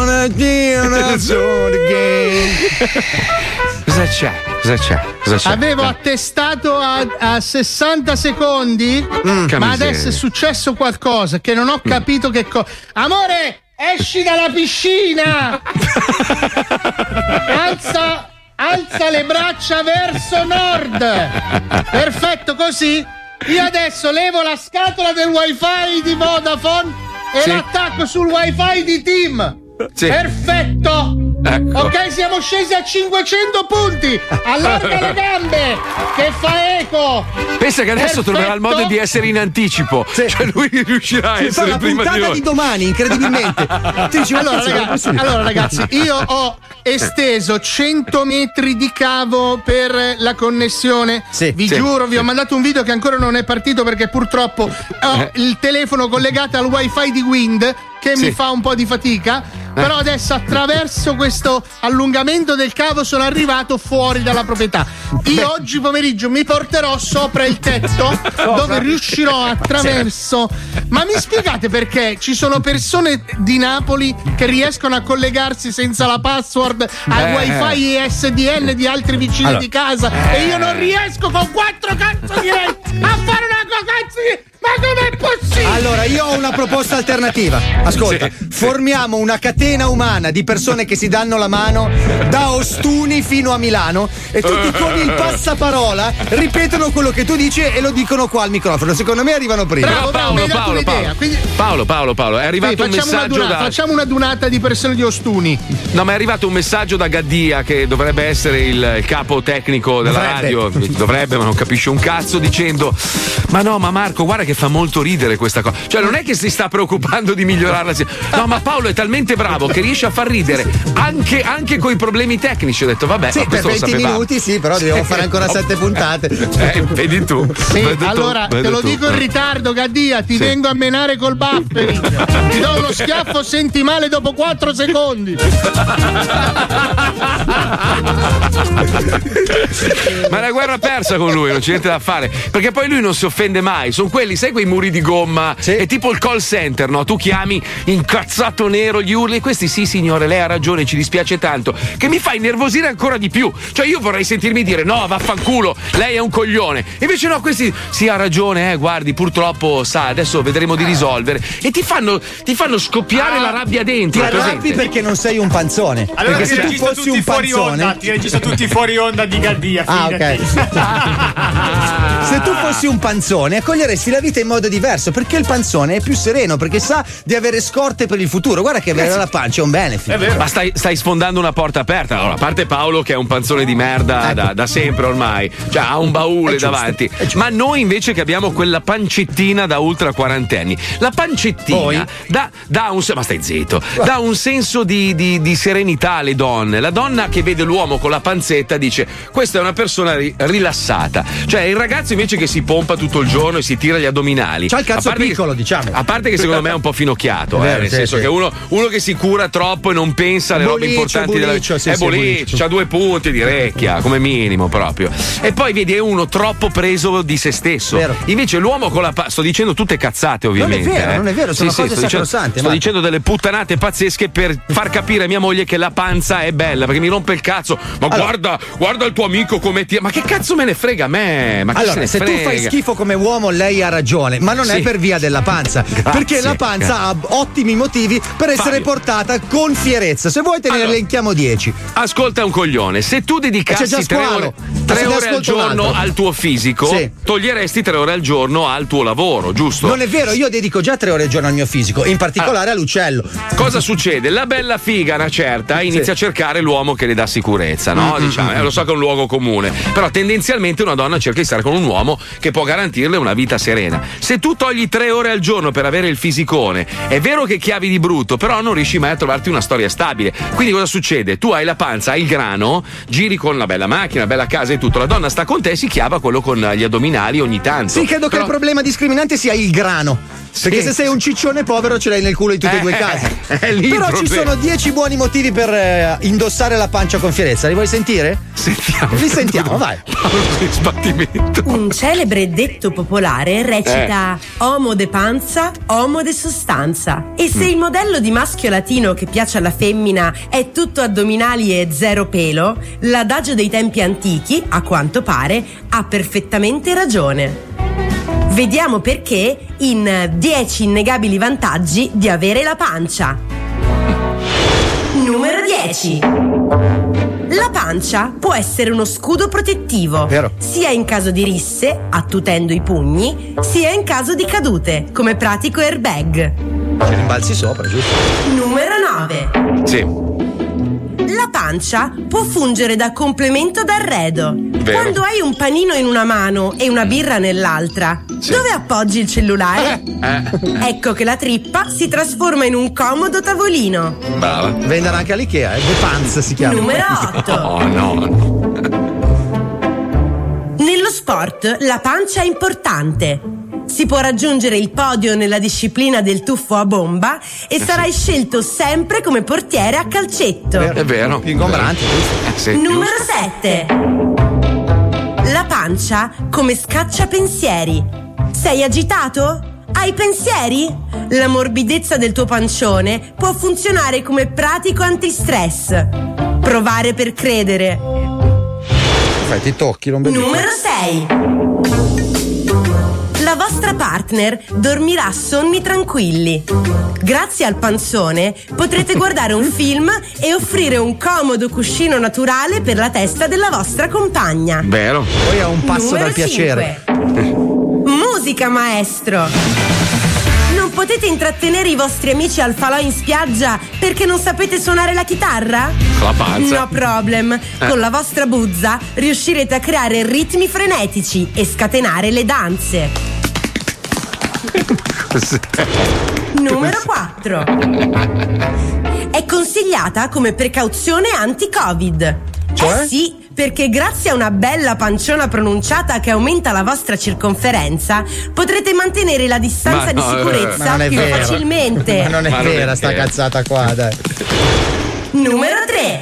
Cosa c'è? Cosa c'è? Cosa c'è? Avevo attestato a, a 60 secondi, che ma adesso è successo qualcosa che non ho capito che cosa. Amore, esci dalla piscina! alza, alza le braccia verso nord! Perfetto, così. Io adesso levo la scatola del wifi di Vodafone e Sì. l'attacco sul wifi di Team. Sì. Perfetto! Ecco. Ok, siamo scesi a 500 punti! Allarga le gambe! Che fa eco! Pensa che adesso Perfetto. troverà il modo di essere in anticipo. Cioè lui riuscirà a Sì, fa essere la prima di noi. di domani, incredibilmente. Dici, allora, ragazzi, allora, ragazzi, io ho esteso 100 metri di cavo per la connessione. vi sì, giuro, vi ho sì. mandato un video che ancora non è partito perché purtroppo ho Eh. il telefono collegato al wifi di Wind che Sì. mi fa un po' di fatica. Però adesso attraverso questo allungamento del cavo sono arrivato fuori dalla proprietà. Io oggi pomeriggio mi porterò sopra il tetto dove riuscirò attraverso. Ma mi spiegate perché ci sono persone di Napoli che riescono a collegarsi senza la password al Eh. wifi ESDN di altri vicini Allora. di casa e io non riesco con quattro cazzo di reti a fare una cazzo di. Ma com'è possibile? Allora, io ho una proposta alternativa. Ascolta, formiamo una catena umana di persone che si danno la mano da Ostuni fino a Milano e tutti con il passaparola ripetono quello che tu dici e lo dicono qua al microfono. Secondo me arrivano prima. Bravo, Paolo, Paolo. Paolo. Quindi- Paolo, Paolo, Paolo, è arrivato Sì, un facciamo, una messaggio dunata, da. facciamo una dunata di persone di Ostuni. No, ma è arrivato un messaggio da Gaddia che dovrebbe essere il, il capo tecnico della Dovrebbe. radio. Dovrebbe, ma non capisce un cazzo, dicendo: Ma no, ma Marco, guarda che fa molto ridere questa cosa. Cioè, non è che si sta preoccupando di migliorarla. No, ma Paolo è talmente bravo che riesce a far ridere anche, anche con i problemi tecnici. Ho detto, vabbè, Sì, per questo lo 20 sapevamo. minuti sì, però dobbiamo fare ancora 7 puntate. Eh, vedi tu. Sì, Vedi tu, allora vedi te lo tu. dico in ritardo, Gaddia. Ti Sì. vengo a menare col buffering. ti do uno schiaffo, senti male dopo 4 secondi. Ma è una guerra persa con lui, non c'è niente da fare. Perché poi lui non si offende mai. Sono quelli, sai, quei muri di gomma. È tipo il call center, no? Tu chiami incazzato nero, gli urli. Questi sì, signore, lei ha ragione, ci dispiace tanto. Che mi fa innervosire ancora di più. Cioè, io vorrei sentirmi dire: no, vaffanculo, lei è un coglione. Invece no, questi sì, ha ragione, eh, guardi, purtroppo sa, adesso vedremo di risolvere. E ti fanno, ti fanno scoppiare la rabbia dentro. Ti arrabbi perché non sei un panzone. Allora perché ti se tu fossi tutti un fuori panzone. onda, ti registro tutti fuori onda di Gaddia. Ah, fidati. ok. Se tu fossi un panzone, accoglieresti la vita in modo diverso perché il panzone è più sereno perché sa di avere scorte per il futuro. Guarda che avere la pancia è un benefit. Ma stai, stai sfondando una porta aperta. Allora, a parte Paolo che è un panzone di merda da, da sempre ormai, cioè ha un baule È giusto, davanti. Ma noi invece che abbiamo quella pancettina da ultra quarantenni. La pancettina dà, dà un ma stai zitto, dà un senso di, di- di serenità alle donne. La donna che vede l'uomo con la panzetta dice: Questa è una persona ri- rilassata. Cioè, il ragazzo invece che si pompa tutto il giorno e si tira gli addominali. C'ha il cazzo parte che- piccolo, diciamo. A parte che secondo me è un po' finocchiato, È eh, vero, nel sì, senso sì. che uno, uno che si cura troppo e non pensa alle robe Boliccio, importanti della boliccio, sì, È boliccio, c'ha due punti di recchia, come minimo proprio. E poi vedi, è uno troppo preso di se stesso. Invece l'uomo con la pa- sto dicendo tutte cazzate, ovviamente. vero, eh. non è vero, sono Sì, sì, cose sto dicendo- sacrosante, Sto dicendo delle puttanate pazzesche per far capire a mia moglie che la panza è bella, perché mi rompe il cazzo. Ma guarda, guarda il tuo amico come ti. Ma che cazzo me ne frega a me? Ma se Allora, se tu frega? fai schifo come uomo, lei ha ragione, ma non è Sì. per via della panza. Perché la panza ha ottimi motivi per essere Fabio. portata con fierezza. Se vuoi te ne elenchiamo 10. Ascolta un coglione, se tu dedicassi già tre squalo. ore, Ma tre ore al giorno al tuo fisico, Sì. toglieresti tre ore al giorno al tuo lavoro, giusto? Non è vero, io dedico già tre ore al giorno al mio fisico, in particolare all'uccello. Cosa succede? La bella figa, una certa, inizia a cercare l'uomo che le dà sicurezza, no? Mm, Diciamo, eh, lo so che è un luogo comune, però tendenzialmente una donna cerca di stare con un uomo che può garantirle una vita serena. Se tu togli tre ore al giorno per avere il fisicone, è vero che chiavi di brutto, però non riesci mai a trovarti una storia stabile. Quindi cosa succede? Tu hai la panza, hai il grano, giri con una bella macchina, una bella casa e tutto, la donna sta con te e si chiava quello con gli addominali ogni tanto. Sì, credo che Però- il problema discriminante sia il grano. Perché se sei un ciccione povero ce l'hai nel culo in tutti e due i Eh, casi. è lì il Però ci sono 10 buoni motivi per eh, indossare la pancia con fierezza. Li vuoi sentire? Sentiamo. Li sentiamo, vai. Un celebre detto popolare recita Homo de panza, homo de sostanza. E se il modello di maschio latino che piace alla femmina è tutto addominali e zero pelo, l'adagio dei tempi antichi, a quanto pare, ha perfettamente ragione. Vediamo perché in 10 innegabili vantaggi di avere la pancia. Numero 10. La pancia può essere uno scudo protettivo, Vero. sia in caso di risse, attutendo i pugni, sia in caso di cadute, come pratico airbag. Ce rimbalzi sopra, giusto? Numero 9. Sì. La pancia può fungere da complemento d'arredo. Vero. Quando hai un panino in una mano e una birra nell'altra, dove appoggi il cellulare? Eh, Ecco che la trippa si trasforma in un comodo tavolino. brava. Vendono anche all'Ikea, eh? The Pants si chiama. Numero 8. Oh no. Nello sport la pancia è importante. Si può raggiungere il podio nella disciplina del tuffo a bomba e sarai scelto sempre come portiere a calcetto. È vero. Più ingombrante, Eh, Numero giusto. 7. La pancia come scaccia pensieri. Sei agitato? Hai pensieri? La morbidezza del tuo pancione può funzionare come pratico antistress. Provare per credere. Fai, ti tocchi, non bevi. Numero 6. La vostra partner dormirà sonni tranquilli. Grazie al panzone potrete guardare un film e offrire un comodo cuscino naturale per la testa della vostra compagna. Vero. Poi a un passo Numero dal piacere. Musica maestro! Non potete intrattenere i vostri amici al falò in spiaggia perché non sapete suonare la chitarra? La panza. No problem. Eh. Con la vostra buzza riuscirete a creare ritmi frenetici e scatenare le danze. Numero 4. È consigliata come precauzione anti-Covid. Cioè? Eh sì, perché grazie a una bella panciona pronunciata che aumenta la vostra circonferenza, potrete mantenere la distanza Ma di no, ma sicurezza più vero. facilmente. Ma non è Ma non è vera sta vero. cazzata qua, dai. Numero 3.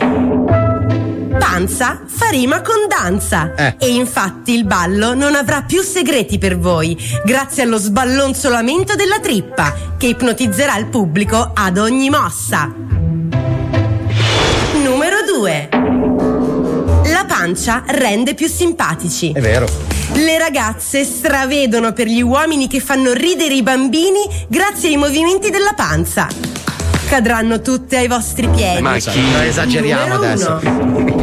Panza fa rima con danza. Eh. E infatti il ballo non avrà più segreti per voi, grazie allo sballonzolamento della trippa, che ipnotizzerà il pubblico ad ogni mossa. Numero 2. La pancia rende più simpatici. È vero. Le ragazze stravedono per gli uomini che fanno ridere i bambini grazie ai movimenti della panza. Cadranno tutte ai vostri piedi. Ma chi? Non esageriamo Numero adesso. uno.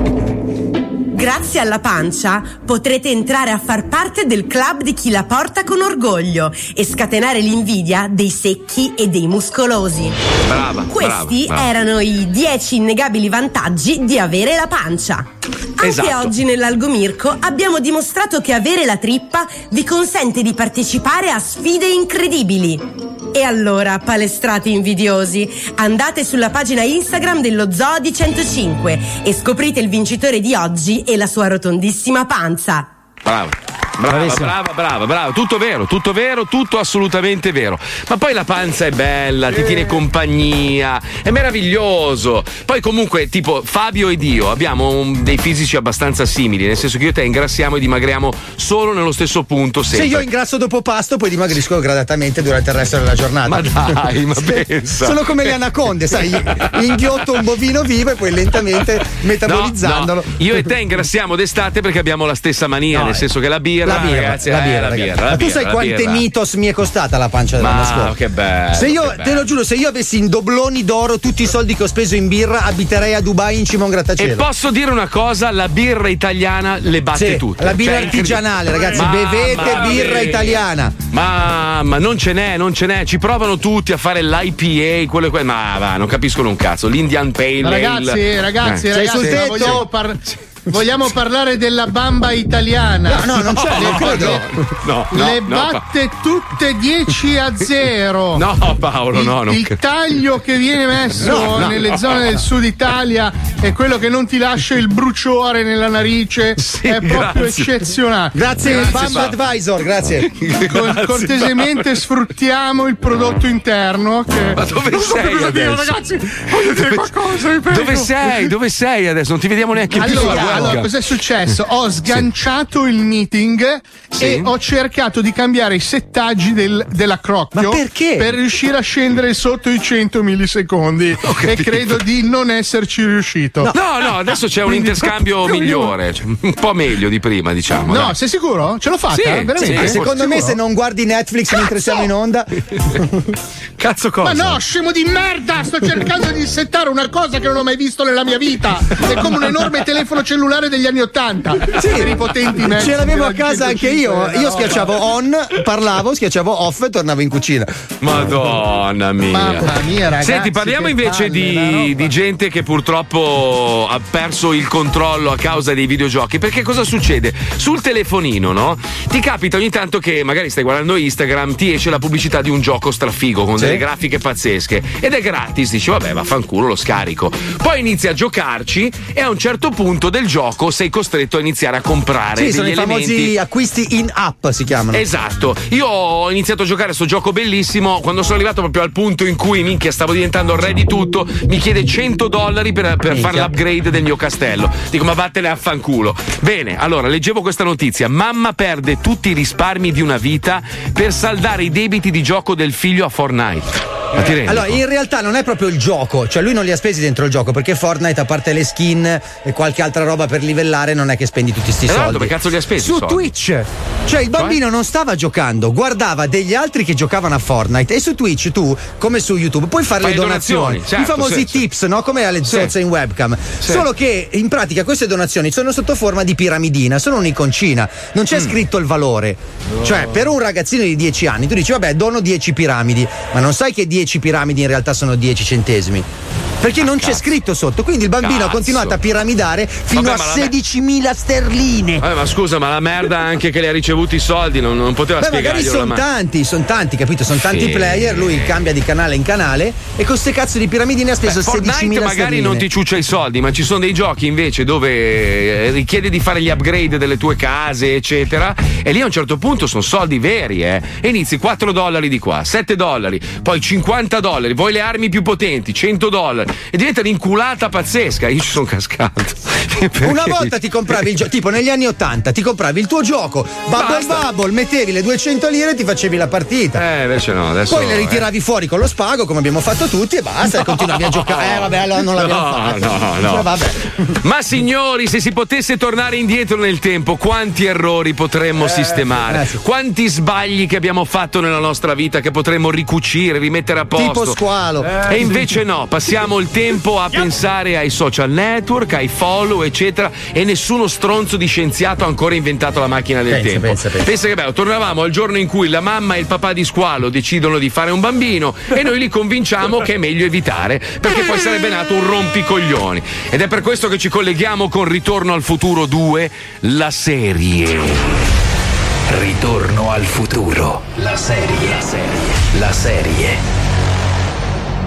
Grazie alla pancia potrete entrare a far parte del club di chi la porta con orgoglio e scatenare l'invidia dei secchi e dei muscolosi. Brava. Questi brava, brava. erano i 10 innegabili vantaggi di avere la pancia. Anche Esatto. oggi nell'Algomirco abbiamo dimostrato che avere la trippa vi consente di partecipare a sfide incredibili. E allora, palestrati invidiosi, andate sulla pagina Instagram dello Zoo di 105 e scoprite il vincitore di oggi e la sua rotondissima panza. Bravo. Brava, Bravissimo. brava, brava, brava, tutto vero, tutto vero, tutto assolutamente vero. Ma poi la panza è bella, ti tiene compagnia, è meraviglioso. Poi comunque, tipo Fabio ed io abbiamo un- dei fisici abbastanza simili, nel senso che io e te ingrassiamo e dimagriamo solo nello stesso punto Se sempre. io ingrasso dopo pasto, poi dimagrisco gradatamente durante il resto della giornata. Ma dai, ma pensa. Sono come le anaconde, sai, inghiotto un bovino vivo e poi lentamente metabolizzandolo. No, no, Io e te ingrassiamo d'estate perché abbiamo la stessa mania, No, nel senso che la birra, La birra, ragazzi, la eh, birra, la ragazzi. birra, la Ma tu sai la quante birra. mitos mi è costata la pancia dell'anno Ma scorso? che bello, Se io, che te bello. lo giuro, se io avessi in dobloni d'oro tutti i soldi che ho speso in birra, abiterei a Dubai in cima a un E grattacielo. posso dire una cosa, la birra italiana le batte Sì, tutte. la birra Cioè, artigianale, ragazzi, Mamma bevete birra mia. italiana. Ma, ma non ce n'è, non ce n'è. Ci provano tutti a fare l'IPA, quello e quello. Ma va, non capiscono un cazzo. L'Indian Pale ragazzi, ragazzi, Eh. ragazzi, ma vogliamo, par- vogliamo parlare della bamba italiana. No, no, non c'è, non credo. No, no, Le no, batte tutte 10 a 0. No, Paolo, il, no, non il credo. taglio che viene messo No, no, nelle no. zone del sud Italia è quello che non ti lascia il bruciore nella narice. è proprio grazie. eccezionale. Grazie, Eh, Bamba Advisor, grazie. Con- cortesemente sfruttiamo il prodotto interno. Che... Ma dove Non so sei cosa dire, adesso? ragazzi? Voglio dire qualcosa, vi prego. Dove sei? Dove sei adesso? Non ti vediamo neanche più. Allora, sulla allora, cos'è successo? Ho sganciato il meeting e ho cercato di cambiare i settaggi del- della crocchio Ma perché? per riuscire a scendere sotto i 100 millisecondi e credo di non esserci riuscito. No, no, adesso c'è un interscambio migliore, cioè, un po' meglio di prima, diciamo. No, dai. sei sicuro? Ce l'ho fatta? Sì, Veramente? sì, Secondo me, Sicuro? se non guardi Netflix mentre siamo in onda, Cazzo cosa? Ma no, scemo di merda! Sto cercando di settare una cosa che non ho mai visto nella mia vita! È come un enorme telefono cellulare degli anni Ottanta! Per i potenti mezzi ce l'avevo a casa anche 105 io. Io schiacciavo on, parlavo, schiacciavo off e tornavo in cucina. Madonna mia. Mamma mia, ragazzi, Senti, parliamo invece di, di gente che purtroppo ha perso il controllo a causa dei videogiochi. Perché cosa succede? Sul telefonino, no? Ti capita ogni tanto che magari stai guardando Instagram, ti esce la pubblicità di un gioco strafigo con Sì. delle grafiche pazzesche ed è gratis. Dici, vabbè, vaffanculo, lo scarico. Poi inizi a giocarci e a un certo punto del gioco sei costretto a iniziare a comprare Sì, sono i famosi acquisti in app, si chiamano. Esatto, io ho iniziato a giocare a sto gioco bellissimo quando sono arrivato proprio al punto in cui minchia stavo diventando il re di tutto, mi chiede 100 dollari per, per fare l'upgrade del mio castello. Dico ma vattene a fanculo. Bene, allora leggevo questa notizia, mamma perde tutti i risparmi di una vita per saldare i debiti di gioco del figlio a Fortnite. Allora, in realtà non è proprio il gioco, cioè lui non li ha spesi dentro il gioco perché Fortnite, a parte le skin e qualche altra roba per livellare, non è che spendi tutti sti Eh, no, soldi. dove cazzo li ha spesi Su soldi? Twitch. Cioè, il bambino non stava giocando, guardava degli altri che giocavano a Fortnite e su Twitch tu, come su YouTube, puoi fare Fai le donazioni. donazioni, certo, I famosi sì, sì. tips, no? Come alle Sì. in webcam. Sì. Solo che in pratica queste donazioni sono sotto forma di piramidina, sono un'iconcina, non Mm. c'è scritto il valore. Cioè, per un ragazzino di 10 anni, tu dici, vabbè, dono 10 piramidi, ma non sai che 10 piramidi in realtà sono 10 centesimi. Perché non c'è scritto sotto, quindi il bambino ha Cazzo. continuato a piramidare fino Vabbè, a ma la- 16.000 sterline. Vabbè, ma scusa, ma la merda anche che le ha ricevuto i soldi non, non poteva Beh, magari sono tanti, sono tanti, capito? Sono tanti Sì. player, lui cambia di canale in canale e con queste cazzo di piramidine ha speso Beh, 16.000 Fortnite magari sterline. non ti ciuccia i soldi, ma ci sono dei giochi invece dove eh, richiede di fare gli upgrade delle tue case, eccetera. E lì a un certo punto sono soldi veri, eh. E inizi 4 dollari di qua, 7 dollari, poi 50 dollari, vuoi le armi più potenti, 100 dollari. E diventa un'inculata pazzesca. Io ci sono cascato. Una volta ti compravi il gioco, tipo negli anni 80, ti compravi il tuo gioco, Bubble Basta. Bubble, mettevi le 200 lire e ti facevi la partita. Eh, invece no, adesso. Poi le ritiravi fuori con lo spago, come abbiamo fatto tutti, e basta, e continuavi a giocare. Eh, vabbè, allora non l'abbiamo No, fatto. no, no. Vabbè. Ma signori, se si potesse tornare indietro nel tempo, quanti errori potremmo sistemare? eh, sì. Quanti sbagli che abbiamo fatto nella nostra vita che potremmo ricucire, rimettere a posto? Tipo squalo. e invece no, passiamo il tempo a pensare ai social network, ai follow, eccetera, e nessuno stronzo di scienziato ha ancora inventato la macchina del Pensa, tempo. pensa, pensa. che bello, tornavamo al giorno in cui la mamma e il papà di squalo decidono di fare un bambino e noi li convinciamo che è meglio evitare, perché poi sarebbe nato un rompicoglioni. Ed è per questo che ci colleghiamo con Ritorno al futuro 2, la serie. Ritorno al futuro. La serie. La serie. La serie.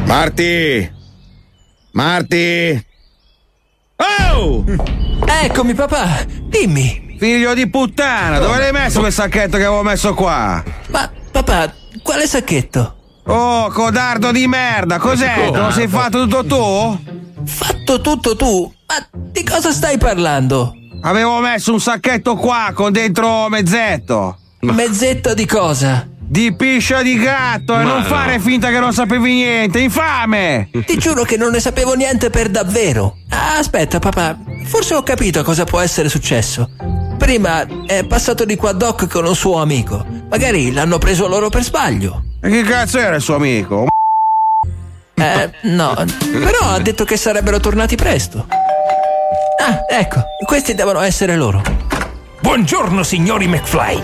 Marti! Marti! Oh! Eccomi papà, dimmi. figlio di puttana, dove l'hai messo quel sacchetto che avevo messo qua? Ma papà, quale sacchetto? Oh, codardo di merda, cos'è? Te lo sei fatto tutto tu? Fatto tutto tu? Ma di cosa stai parlando? Avevo messo un sacchetto qua con dentro mezzetto. Mezzetto di cosa? Di piscia di gatto e Ma non no. fare finta che non sapevi niente, infame! Ti giuro che non ne sapevo niente per davvero. Ah, aspetta, papà, forse ho capito cosa può essere successo. Prima è passato di qua Doc con un suo amico. Magari l'hanno preso loro per sbaglio. E che cazzo era il suo amico? Eh, no, però ha detto che sarebbero tornati presto. Ah, ecco, questi devono essere loro. Buongiorno, signori McFly.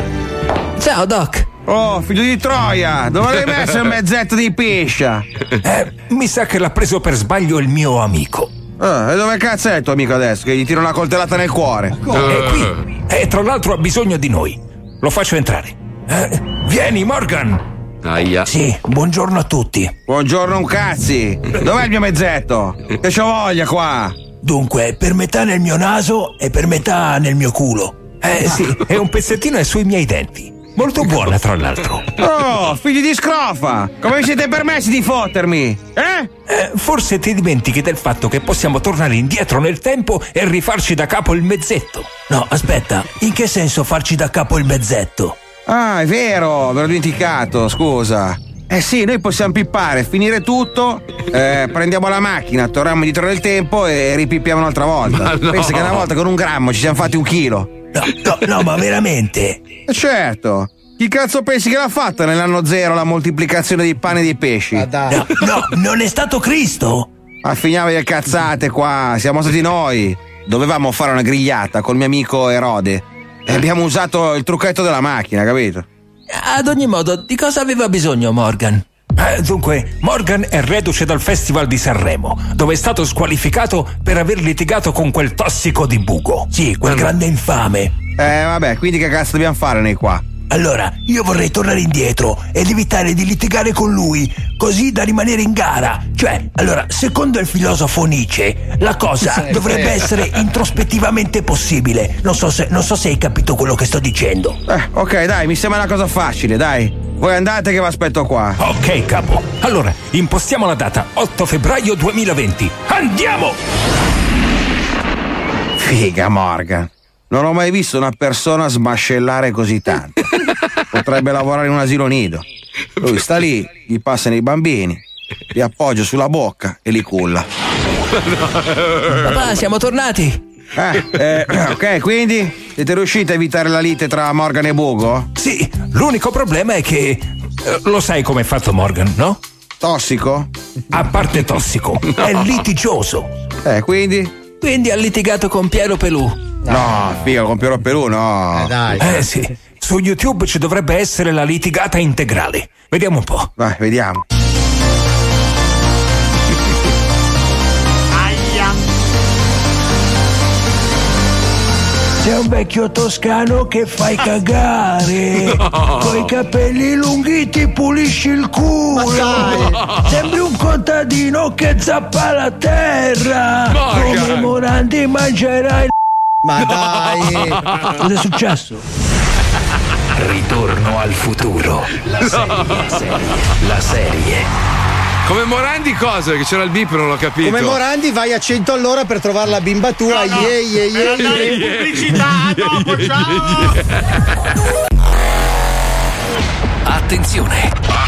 Ciao, Doc. Oh, figlio di Troia, dove l'hai messo il mezzetto di piscia? Eh, mi sa che l'ha preso per sbaglio il mio amico. Ah, e dove cazzo è il tuo amico adesso? Che gli tira una coltellata nel cuore. È qui. E tra l'altro ha bisogno di noi. Lo faccio entrare. Eh, vieni, Morgan. Aia. Sì, buongiorno a tutti. Buongiorno un cazzi. Dov'è il mio mezzetto? Che c'ho voglia qua. Dunque, per metà nel mio naso e per metà nel mio culo. Eh sì, e un pezzettino è sui miei denti. Molto buona, tra l'altro. Oh, figli di scrofa! Come vi siete permessi di fottermi? Eh? Eh, forse ti dimentichi del fatto che possiamo tornare indietro nel tempo e rifarci da capo il mezzetto. No, aspetta, in che senso farci da capo il mezzetto? Ah, è vero, me l'ho dimenticato, scusa. Eh sì, noi possiamo pippare, finire tutto, eh, prendiamo la macchina, torniamo indietro nel tempo e ripippiamo un'altra volta. No. Pensa che una volta con un grammo ci siamo fatti un chilo. No, no, no, ma veramente? Eh, Certo. Chi cazzo pensi che l'ha fatta nell'anno zero la moltiplicazione di pane e di pesci? No, no, non è stato Cristo? Ma finiamo le cazzate qua, siamo stati noi. Dovevamo fare una grigliata col mio amico Erode. E abbiamo usato il trucchetto della macchina, capito? Ad ogni modo, di cosa aveva bisogno Morgan? Eh, dunque, Morgan è reduce dal Festival di Sanremo, dove è stato squalificato per aver litigato con quel tossico di Bugo. Sì, quel grande infame. Eh, vabbè, quindi che cazzo dobbiamo fare noi qua? Allora, io vorrei tornare indietro ed evitare di litigare con lui, così da rimanere in gara. Cioè, allora, secondo il filosofo Nietzsche, la cosa dovrebbe essere introspettivamente possibile. Non so, se, non so se hai capito quello che sto dicendo. Eh, ok, dai, mi sembra una cosa facile, dai. Voi andate che vi aspetto qua. Ok, capo. Allora, impostiamo la data 8 febbraio 2020. Andiamo! Figa Morgan. Non ho mai visto una persona smascellare così tanto. Potrebbe lavorare in un asilo nido. Lui sta lì, gli passano i bambini, li appoggia sulla bocca e li culla. Papà, siamo tornati. Eh, eh, ok, quindi siete riusciti a evitare la lite tra Morgan e Bugo? Sì, l'unico problema è che. eh, lo sai com'è fatto Morgan, no? Tossico? A parte tossico, è litigioso. Eh, quindi? Quindi ha litigato con Piero Pelù. No, figa, con Piero Perù, no. Eh sì, su YouTube ci dovrebbe essere la litigata integrale. Vediamo un po'. Vai, vediamo. Sei un vecchio toscano che fai cagare. No. Coi capelli lunghi ti pulisci il culo. Sembri un contadino che zappa la terra. Morgan. Come Morandi mangerai Ma dai. Cosa è successo? Ritorno al futuro. La serie. La serie. Come Morandi cosa? Che c'era il bip, non l'ho capito. Come Morandi vai a 100 all'ora per trovare la bimba tua. No, no. Yeah, yeah, yeah, Per andare in yeah. pubblicità, dopo, ciao. Attenzione! Attenzione!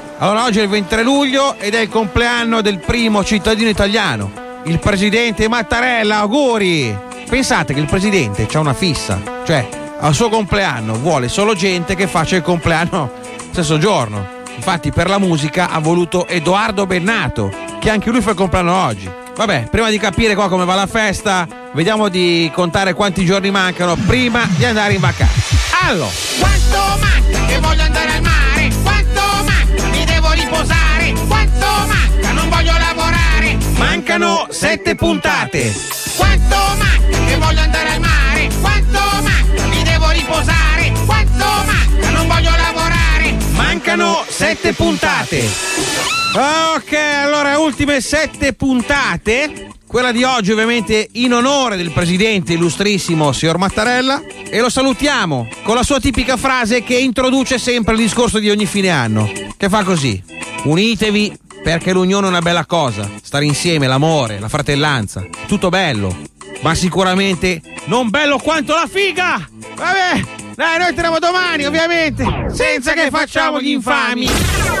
Allora oggi è il 23 luglio ed è il compleanno del primo cittadino italiano, il presidente Mattarella, auguri! Pensate che il presidente ha una fissa, cioè al suo compleanno vuole solo gente che faccia il compleanno stesso giorno. Infatti per la musica ha voluto Edoardo Bennato, che anche lui fa il compleanno oggi. Vabbè, prima di capire qua come va la festa, vediamo di contare quanti giorni mancano prima di andare in vacanza. Allora, Quanto manca che voglio andare al mare? Quanto manca? Riposare? Quanto manca? Non voglio lavorare? mancano sette puntate. Quanto manca che voglio andare al mare? Quanto manca? Mi devo riposare? Quanto manca? Non voglio lavorare? Mancano sette puntate. Ok, allora ultime sette puntate. Quella di oggi ovviamente in onore del presidente illustrissimo signor Mattarella e lo salutiamo con la sua tipica frase che introduce sempre il discorso di ogni fine anno, che fa così. Unitevi perché l'unione è una bella cosa, stare insieme, l'amore, la fratellanza, tutto bello, ma sicuramente non bello quanto la figa! Vabbè, dai, noi teniamo domani ovviamente, senza che facciamo gli infami.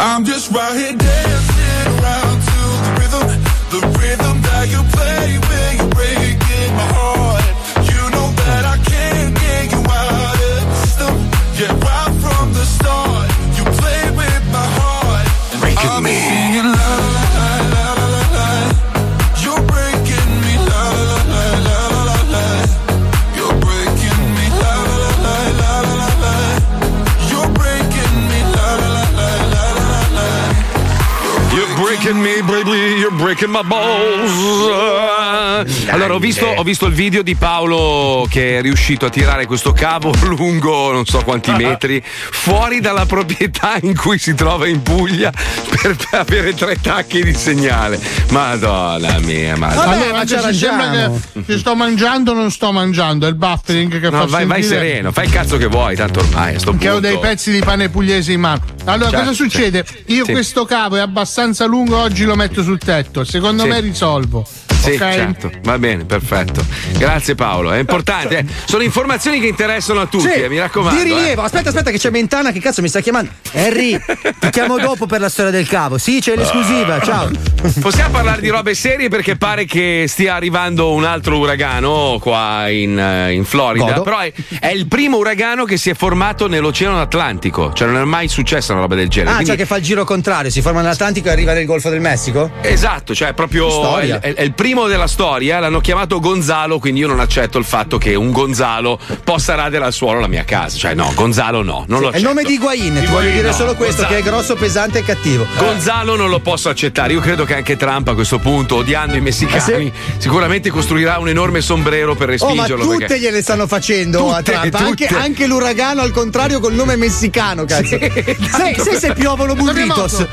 I'm just right here dancing around to the rhythm, the rhythm that you play when you're taking me breaking my balls. Allora, ho visto, ho visto il video di Paolo che è riuscito a tirare questo cavo lungo non so quanti metri fuori dalla proprietà in cui si trova in Puglia per avere tre tacchi di segnale. Madonna mia, madonna. allora, anche se sembra che, sto mangiando, non sto mangiando, è il buffering che No, fa vai, vai sereno, fai il cazzo che vuoi, tanto ormai a sto che ho punto. dei pezzi di pane pugliese in mano. Allora, Certo, cosa succede? sì. Io Sì. questo cavo è abbastanza lungo, oggi lo metto sul tetto. Secondo Sì. me risolvo. Sì, ok? certo, va bene, perfetto. Grazie Paolo, è importante. eh. Sono informazioni che interessano a tutti, Sì, eh, mi raccomando. Di rilievo, eh. aspetta, aspetta, che c'è Mentana che cazzo mi sta chiamando. Henry, ti chiamo dopo per la storia del cavo. Sì, c'è l'esclusiva, ciao. Possiamo parlare di robe serie perché pare che stia arrivando un altro uragano qua in, eh, in Florida. Godo. Però è, è il primo uragano che si è formato nell'Oceano Atlantico. Cioè, non è mai successa una roba del genere. Ah, Quindi- cioè che fa il giro contrario, si forma nell'Atlantico e arriva nel Golfo del Messico? Esatto, cioè proprio è, è- è il primo primo della storia l'hanno chiamato Gonzalo, quindi io non accetto il fatto che un Gonzalo possa radere al suolo la mia casa. Cioè, no, Gonzalo no, non lo È il nome di Higuain, ti voglio dire no, solo questo, Gonzalo. che è grosso, pesante e cattivo. Gonzalo non lo posso accettare. Io credo che anche Trump a questo punto, odiando i messicani, sicuramente costruirà un enorme sombrero per Oh, ma respingerlo. tutte perché- gliele stanno facendo a Tutte, Trump. Anche, anche l'uragano al contrario col nome messicano, cazzo. se, se, se piovono La mia burritos.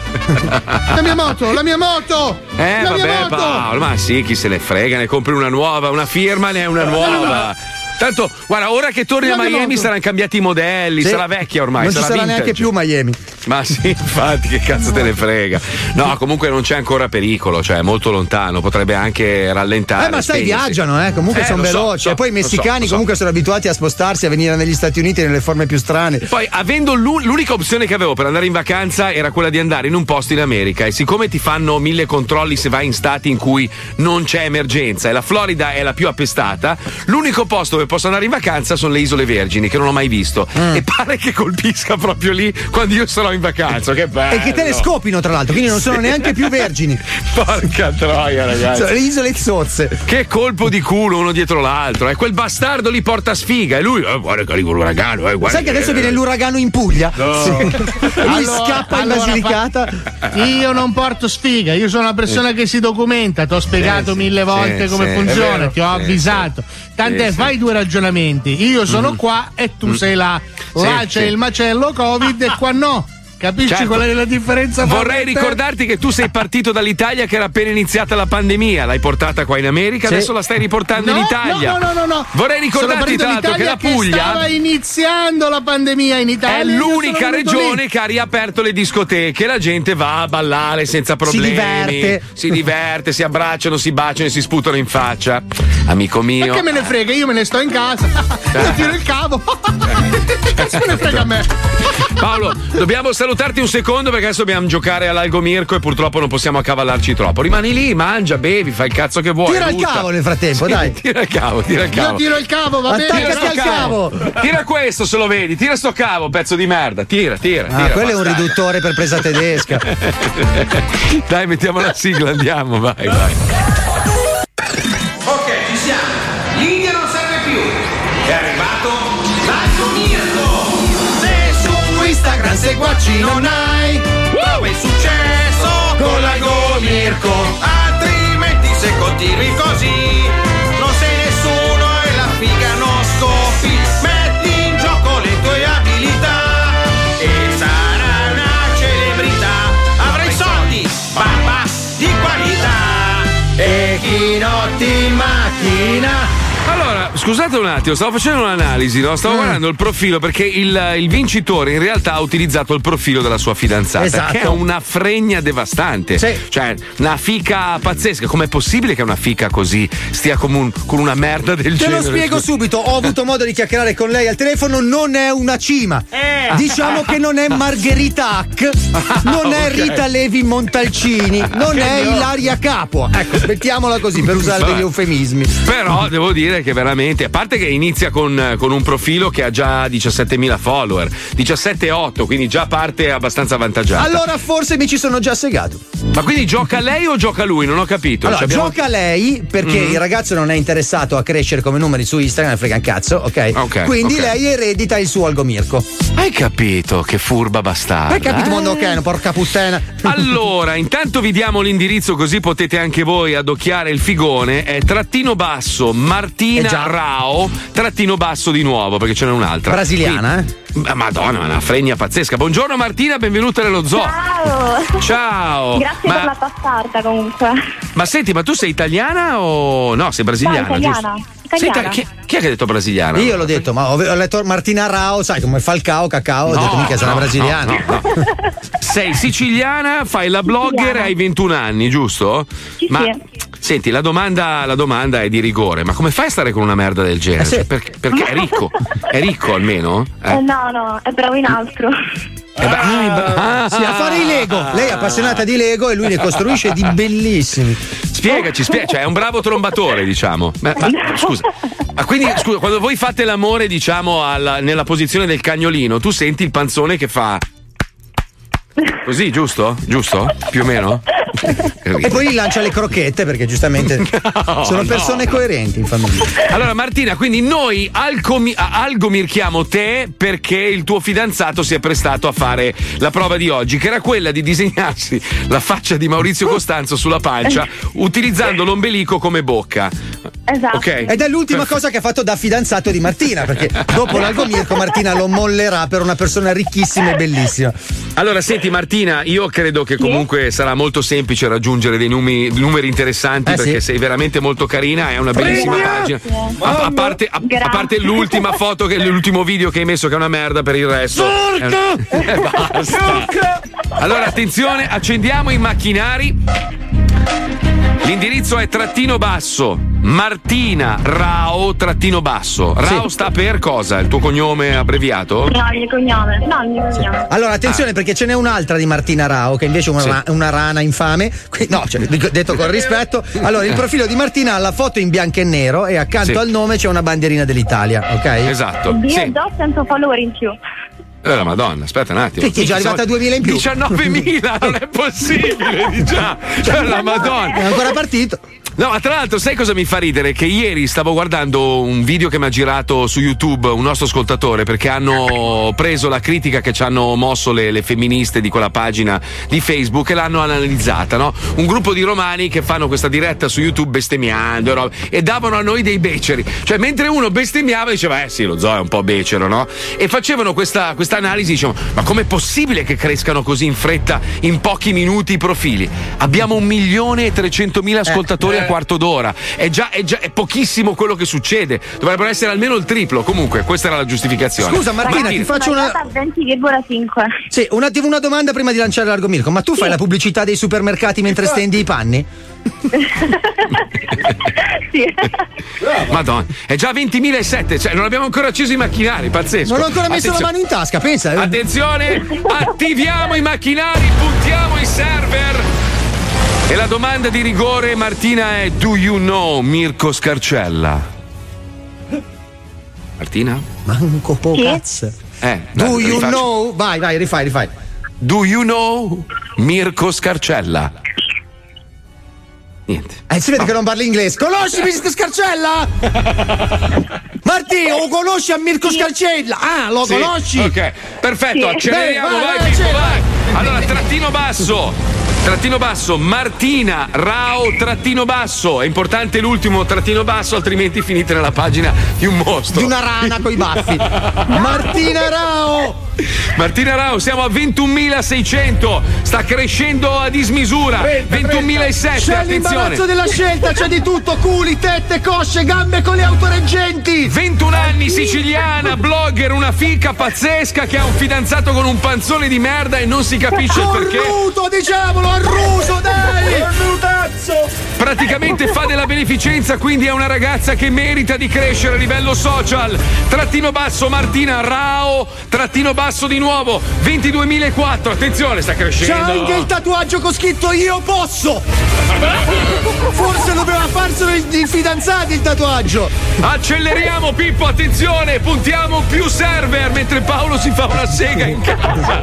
La mia moto, la mia moto! Eh, la mia vabbè, moto! Paolo, ma sì, chi se ne frega, ne compri una nuova, una firma ne è una nuova. Tanto, guarda, ora che torni a Miami saranno cambiati i modelli, Sì. sarà vecchia ormai, Non ci sarà sarà vintage. neanche più Miami. Ma sì, infatti, che cazzo te ne frega. No, comunque non c'è ancora pericolo, cioè è molto lontano, potrebbe anche rallentare. Eh, ma sai, spegnersi. viaggiano, eh. Comunque Eh, sono lo so, veloci. so, e poi i messicani so. comunque sono abituati a spostarsi, a venire negli Stati Uniti nelle forme più strane. Poi, avendo l'u- l'unica opzione che avevo per andare in vacanza era quella di andare in un posto in America e siccome ti fanno mille controlli se vai in stati in cui non c'è emergenza e la Florida è la più appestata, l'unico posto dove posso andare in vacanza sono le Isole Vergini che non ho mai visto Mm. e pare che colpisca proprio lì quando io sarò in vacanza. Che bello! E che te le scopino, tra l'altro, quindi non sono neanche più vergini. Porca troia, ragazzi. Sono le isole zozze. Che colpo di culo uno dietro l'altro. E quel bastardo li porta sfiga. E lui, eh, guarda che arriva l'uragano. Eh, guarda Sai che adesso viene l'uragano in Puglia? No. Sì. E lui scappa in allora, Basilicata. fa- Io non porto sfiga, io sono una persona che si documenta, ti ho spiegato Eh, sì. mille volte Sì, come funziona, vero. ti ho Sì, avvisato. Tant'è, Sì, sì. fai due ragionamenti. Io sono qua e tu sei là. Là Sì, c'è sì. il macello Covid e qua no. Capisci Certo. qual è la differenza? Vorrei e te? ricordarti che tu sei partito dall'Italia che era appena iniziata la pandemia, l'hai portata qua in America, Sì. adesso la stai riportando No, in Italia. No, no, no, no. Vorrei ricordarti tra l'altro che la Puglia stava iniziando la pandemia in Italia. è l'unica regione lì. che ha riaperto le discoteche, la gente va a ballare senza problemi. diverte. Si diverte, si abbracciano, si baciano e si sputano in faccia. Amico Ma mio. che me ne frega, io me ne sto in casa. Io tiro il cavo. Cazzo me ne frega a me. Paolo, dobbiamo salutarti un secondo perché adesso dobbiamo giocare all'algomirco e purtroppo non possiamo accavallarci troppo. Rimani lì, mangia, bevi, fai il cazzo che vuoi. Tira il rutta. cavo nel frattempo, Sì, dai. Tira il cavo, tira il Io cavo. tiro il cavo, va bene. Attaccati Tira al cavo. Tira questo se lo vedi, tira sto cavo, pezzo di merda. Tira, tira. Ah, tira, quello è un riduttore per presa tedesca. Dai, mettiamo la sigla, andiamo, vai, vai. Seguaci non hai, dove è successo? Con l'algo Mirko. Altrimenti se continui così, scusate un attimo, stavo facendo un'analisi, no? Mm. stavo guardando il profilo perché il, il vincitore in realtà ha utilizzato il profilo della sua fidanzata, Esatto. che è una fregna devastante. Cioè, una fica pazzesca. Com'è possibile che una fica così stia come un- con una merda del Te lo genere? spiego subito, ho avuto modo di chiacchierare con lei al telefono, non è una cima. Diciamo che non è Margherita Hack, non è ok. Rita Levi Montalcini, non Che è no. Ilaria Capua. Ecco, mettiamola così per usare degli eufemismi. Però devo dire che veramente, a parte che inizia con, con un profilo che ha già 17.000 follower, 17,8, quindi già parte abbastanza avvantaggiata. Allora forse mi ci sono già segato. Ma quindi gioca lei o gioca lui? Non ho capito. Allora, abbiamo- gioca lei perché Mhm. il ragazzo non è interessato a crescere come numeri su Instagram, frega un cazzo, ok? Ok, Quindi ok. lei eredita il suo algomirco. Hai capito che furba bastarda. Hai capito, eh? mondoccheno, porca puttana. Allora, intanto vi diamo l'indirizzo così potete anche voi adocchiare il figone. È trattino basso Martina Eh Rao, trattino basso di nuovo perché ce n'è un'altra. Brasiliana, Qui- Ma Madonna, una fregna pazzesca. Buongiorno Martina, benvenuta nello zoo. Ciao! Ciao. Grazie ma, per la passata comunque. ma senti, ma tu sei italiana o no? Sei brasiliana, No, italiana. giusto? Ita- chi, chi è che ha detto brasiliana? Io l'ho detto, ma ho ho letto Martina Rao, sai come Falcao, Cacao, ho No, detto mica sarà no, brasiliana. no, no, no. Sei siciliana, fai la blogger e Siciliana. hai 21 anni, giusto? Sì, ma sì. Senti, la domanda, la domanda è di rigore, ma come fai a stare con una merda del genere? Eh sì. Cioè, perché, perché è ricco? È ricco almeno? Eh. Eh, no, no, è bravo in altro. Eh beh, ah, è bra- Sì, a fare i Lego. Lei è appassionata di Lego e lui ne costruisce di bellissimi. Spiegaci, spie- cioè è un bravo trombatore, diciamo. Ma, ma, scusa, ah, quindi scusa, quando voi fate l'amore, diciamo, alla- nella posizione del cagnolino, tu senti il panzone che fa. Così, giusto? Giusto? Più o meno? E poi gli lancia le crocchette perché giustamente sono no. persone coerenti in famiglia. Allora Martina, quindi noi alcomi- algomirchiamo te perché il tuo fidanzato si è prestato a fare la prova di oggi, che era quella di disegnarsi la faccia di Maurizio Costanzo sulla pancia utilizzando l'ombelico come bocca. Esatto. Ok. Ed è l'ultima cosa che ha fatto da fidanzato di Martina, perché dopo l'algomirco Martina lo mollerà per una persona ricchissima e bellissima. Allora, senti Martina, io credo che comunque sarà molto semplice raggiungere dei numeri, numeri interessanti Eh, perché sì. sei veramente molto carina, è una bellissima Grazie. pagina. A, a parte, a- a parte l'ultima foto, che, l'ultimo video che hai messo che è una merda per il resto. è un- Eh, basta. Allora, attenzione, accendiamo i macchinari. L'indirizzo è trattino basso, Martina Rao trattino basso. Rao sta per cosa? Il tuo cognome abbreviato? No, il mio cognome. No, il mio cognome. Allora, attenzione perché ce n'è un'altra di Martina Rao, che invece è una, Sì. ra- una rana infame. No, cioè, detto con rispetto. Allora, il profilo di Martina ha la foto in bianco e nero e accanto Sì. al nome c'è una bandierina dell'Italia, ok? Esatto. Dio Sì. do 100 follower in più. Eh, la madonna, aspetta un attimo. Che è già arrivata a 2000 in più. 19.000, non è possibile, di già. Cioè, la È madonna. ancora partito. No, ma tra l'altro, sai cosa mi fa ridere? Che ieri stavo guardando un video che mi ha girato su YouTube un nostro ascoltatore perché hanno preso la critica che ci hanno mosso le, le femministe di quella pagina di Facebook e l'hanno analizzata, no? Un gruppo di romani che fanno questa diretta su YouTube bestemmiando e roba, e davano a noi dei beceri. Cioè, mentre uno bestemmiava diceva, eh sì, lo zoo è un po' becero, no? E facevano questa, analisi, dicevano, ma com'è possibile che crescano così in fretta in pochi minuti i profili? Abbiamo un milione e trecentomila ascoltatori quarto d'ora. È già, è già è pochissimo quello che succede. Dovrebbero essere almeno il triplo. Comunque, questa era la giustificazione. Scusa, Martina, ti faccio una. Sono andata a 20,5. Sì, un attimo una domanda prima di lanciare l'argomirco. Ma tu fai la pubblicità dei supermercati mentre stendi i panni? sì. Madonna, è già 20.007, cioè non abbiamo ancora acceso i macchinari, pazzesco. Non ho ancora messo la Attenzione. mano in tasca, pensa. eh. Attenzione, attiviamo i macchinari, puntiamo i server. E la domanda di rigore, Martina, è: Do you know Mirko Scarcella? Martina? Manco po' cazzo. Eh, Do dai, you rifaccio. know? Vai, vai, rifai, rifai. Do you know Mirko Scarcella? Niente. Eh, si vede che non parli inglese. Conosci Mirko Scarcella? Martì, lo conosci a Mirko Scarcella? Ah, lo Sì, conosci? Ok, perfetto, Sì. acceleriamo, Vai, vai, vai, Pippo, accelera. vai. Allora, trattino basso. Trattino basso, Martina Rao, trattino basso. È importante l'ultimo trattino basso, altrimenti finite nella pagina di un mostro. Di una rana coi baffi. Martina Rao! Martina Rao, siamo a 21.600. Sta crescendo a dismisura. 21.007, C'è attenzione. l'imbarazzo della scelta, c'è di tutto, culi, tette, cosce, gambe con le autoreggenti. 21 anni, siciliana, blogger, una fica pazzesca che ha un fidanzato con un panzone di merda e non si capisce il perché. Cornuto, diciamolo, arruso, dai! Praticamente fa della beneficenza, quindi è una ragazza che merita di crescere a livello social. Trattino basso Martina Rao, trattino basso di nuovo, 22.004. Attenzione, sta crescendo. C'ha anche il tatuaggio con scritto io posso! Forse doveva farselo il, il fidanzato il tatuaggio! Acceleriamo Pippo, attenzione, puntiamo più server mentre Paolo si fa una sega in casa.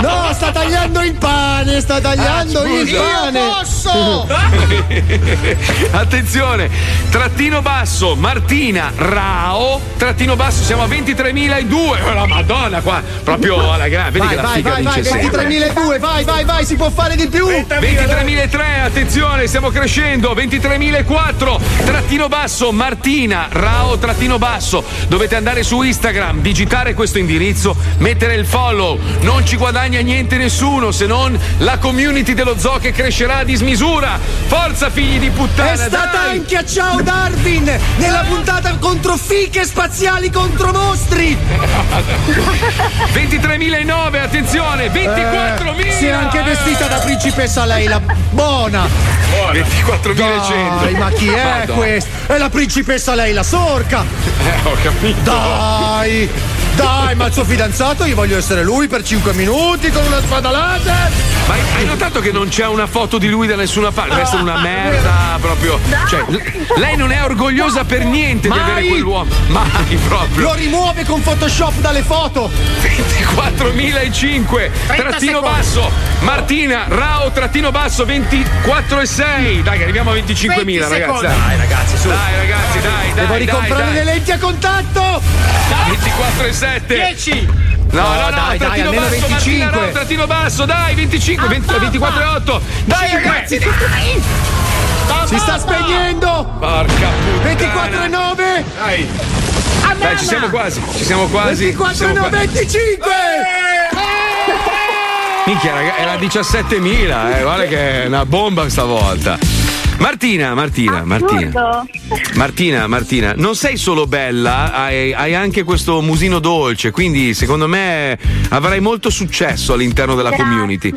No, sta tagliando il pane, sta tagliando Ah, il pane! Io posso! Attenzione, trattino basso, Martina Rao, trattino basso, siamo a 23.002. Oh, la madonna qua, proprio alla grande. Vedi Vai, che la vai, figa vai, vai, vince sempre. 23.002, vai, vai, vai, si può fare di più! 23.003, attenzione, stiamo crescendo. 23.004, trattino basso, Martina, Rao, trattino basso. Dovete andare su Instagram, digitare questo indirizzo, mettere il follow. Non ci guadagna niente nessuno se non la community dello zoo che crescerà a dismisura. Forza, figli di puttana! È stata dai! anche a Ciao Darwin nella puntata contro fiche spaziali contro mostri! 23.009, attenzione, 24.000! Eh, si è anche vestita da principessa Leila, buona! 24.100. Dai, ma chi è Madonna. questa? È la principessa Leila, sorca! ho capito. Dai! Dai, ma il suo fidanzato, io voglio essere lui per 5 minuti con una spada laser. Ma hai notato che non c'è una foto di lui da nessuna parte? Deve essere una merda proprio. Cioè, lei non è orgogliosa per niente Mai. di avere quell'uomo. Mai proprio. Lo rimuove con Photoshop dalle foto. 24.005. Trattino basso. Martina, Rao, trattino basso, 24,6. Dai, arriviamo a 25.000, ragazzi. Dai, ragazzi, su. Dai, ragazzi, dai, dai. Devo ricomprare dai. le lenti a contatto. 24,6. 17. 10. No, no, no, dai, dai, almeno basso, 25. Martina, no, trattino basso, dai, 25, 20, 24 e 8. Dai, ragazzi, dai! Si sta spegnendo! Porca puttana! 24 e 9! Dai! Dai, ci siamo quasi, ci siamo quasi. 24 siamo 9, 25! Eh. Minchia, raga, era 17.000, eh. guarda che è una bomba stavolta. Martina, Martina, Martina. Martina, Martina, non sei solo bella, hai, hai anche questo musino dolce, quindi secondo me avrai molto successo all'interno della community.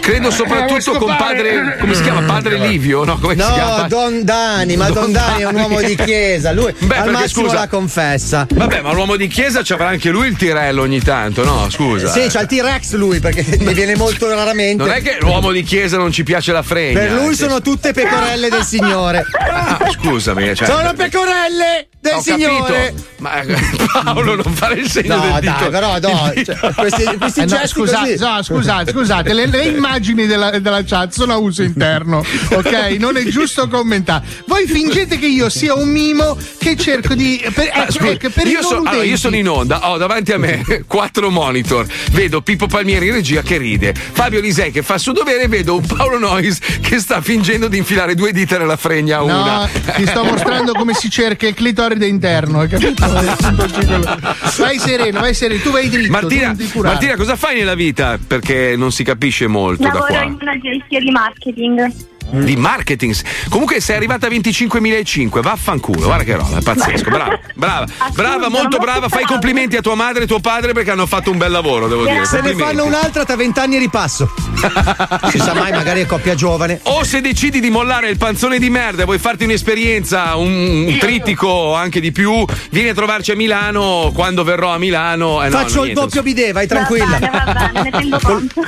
Credo soprattutto con padre, come si chiama? Padre Livio, no? Come si No, chiama? Don Dani, ma Don, Don Dani è un uomo di chiesa, lui Beh, al perché, massimo scusa- la confessa. Vabbè, ma l'uomo di chiesa ci avrà anche lui il tirello ogni tanto, no? Scusa. Sì, c'ha il T-Rex lui perché mi viene molto raramente. Non è che l'uomo di chiesa non ci piace la fregna. Per lui eh, sono tutte pecorelle del Signore. Ah, scusami, cioè, Sono pecorelle del Ho Signore. capito. Ma eh, Paolo, non fare il segno No, del dai, dito. però, no, cioè, questi- questi Eh, no, gesti scusate, così. no, scusate, scusate, le, le immagini della, della chat sono a uso interno, ok? Non è giusto commentare. Voi fingete che io sia un mimo che cerco di. Per, Ah, ecco, scusa, ecco, per io, so- allora, io sono in onda, ho davanti a me quattro monitor. Vedo Pippo Palmieri in regia che ride, Fabio Lisei che fa il suo dovere e vedo un Paolo Nois che sta fingendo di infilare due dita nella fregna a una. No, ti sto mostrando come si cerca il clitoride interno, hai capito? Vai sereno, vai sereno, tu vai dritto. Martina. Martina, cosa fai nella vita? Perché non si capisce molto da Lavoro qua. in un'agenzia di marketing. Di marketing. Comunque sei arrivata a 25.005, vaffanculo, guarda che roba, è pazzesco. Brava, brava, brava, molto brava. Fai i complimenti a tua madre e tuo padre perché hanno fatto un bel lavoro, devo dire. Se ne fanno un'altra tra vent'anni e ripasso. si sa mai, magari è coppia giovane. O se decidi di mollare il panzone di merda e vuoi farti un'esperienza, un, un trittico anche di più, vieni a trovarci a Milano quando verrò a Milano. Eh, no, Faccio no, il niente, doppio bidet, vai tranquilla.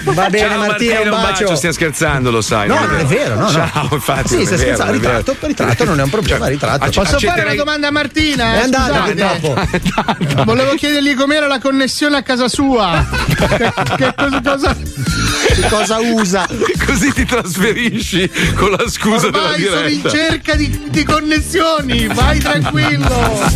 Va bene, Ciao, Martina, un bacio. stiamo scherzando, lo sai. No, non è vero, no, no. Ciao, infatti. Sì, è vero. ritratto, ritratto non è un problema, ritratto. acc- Posso fare accetterei- una domanda a Martina? È eh? andata Scusate. purtroppo. Volevo chiedergli com'era la connessione a casa sua. che, che cosa, cosa- Che cosa usa? Così ti trasferisci con la scusa della Ormai sono in diretta. cerca di, di connessioni, vai tranquillo.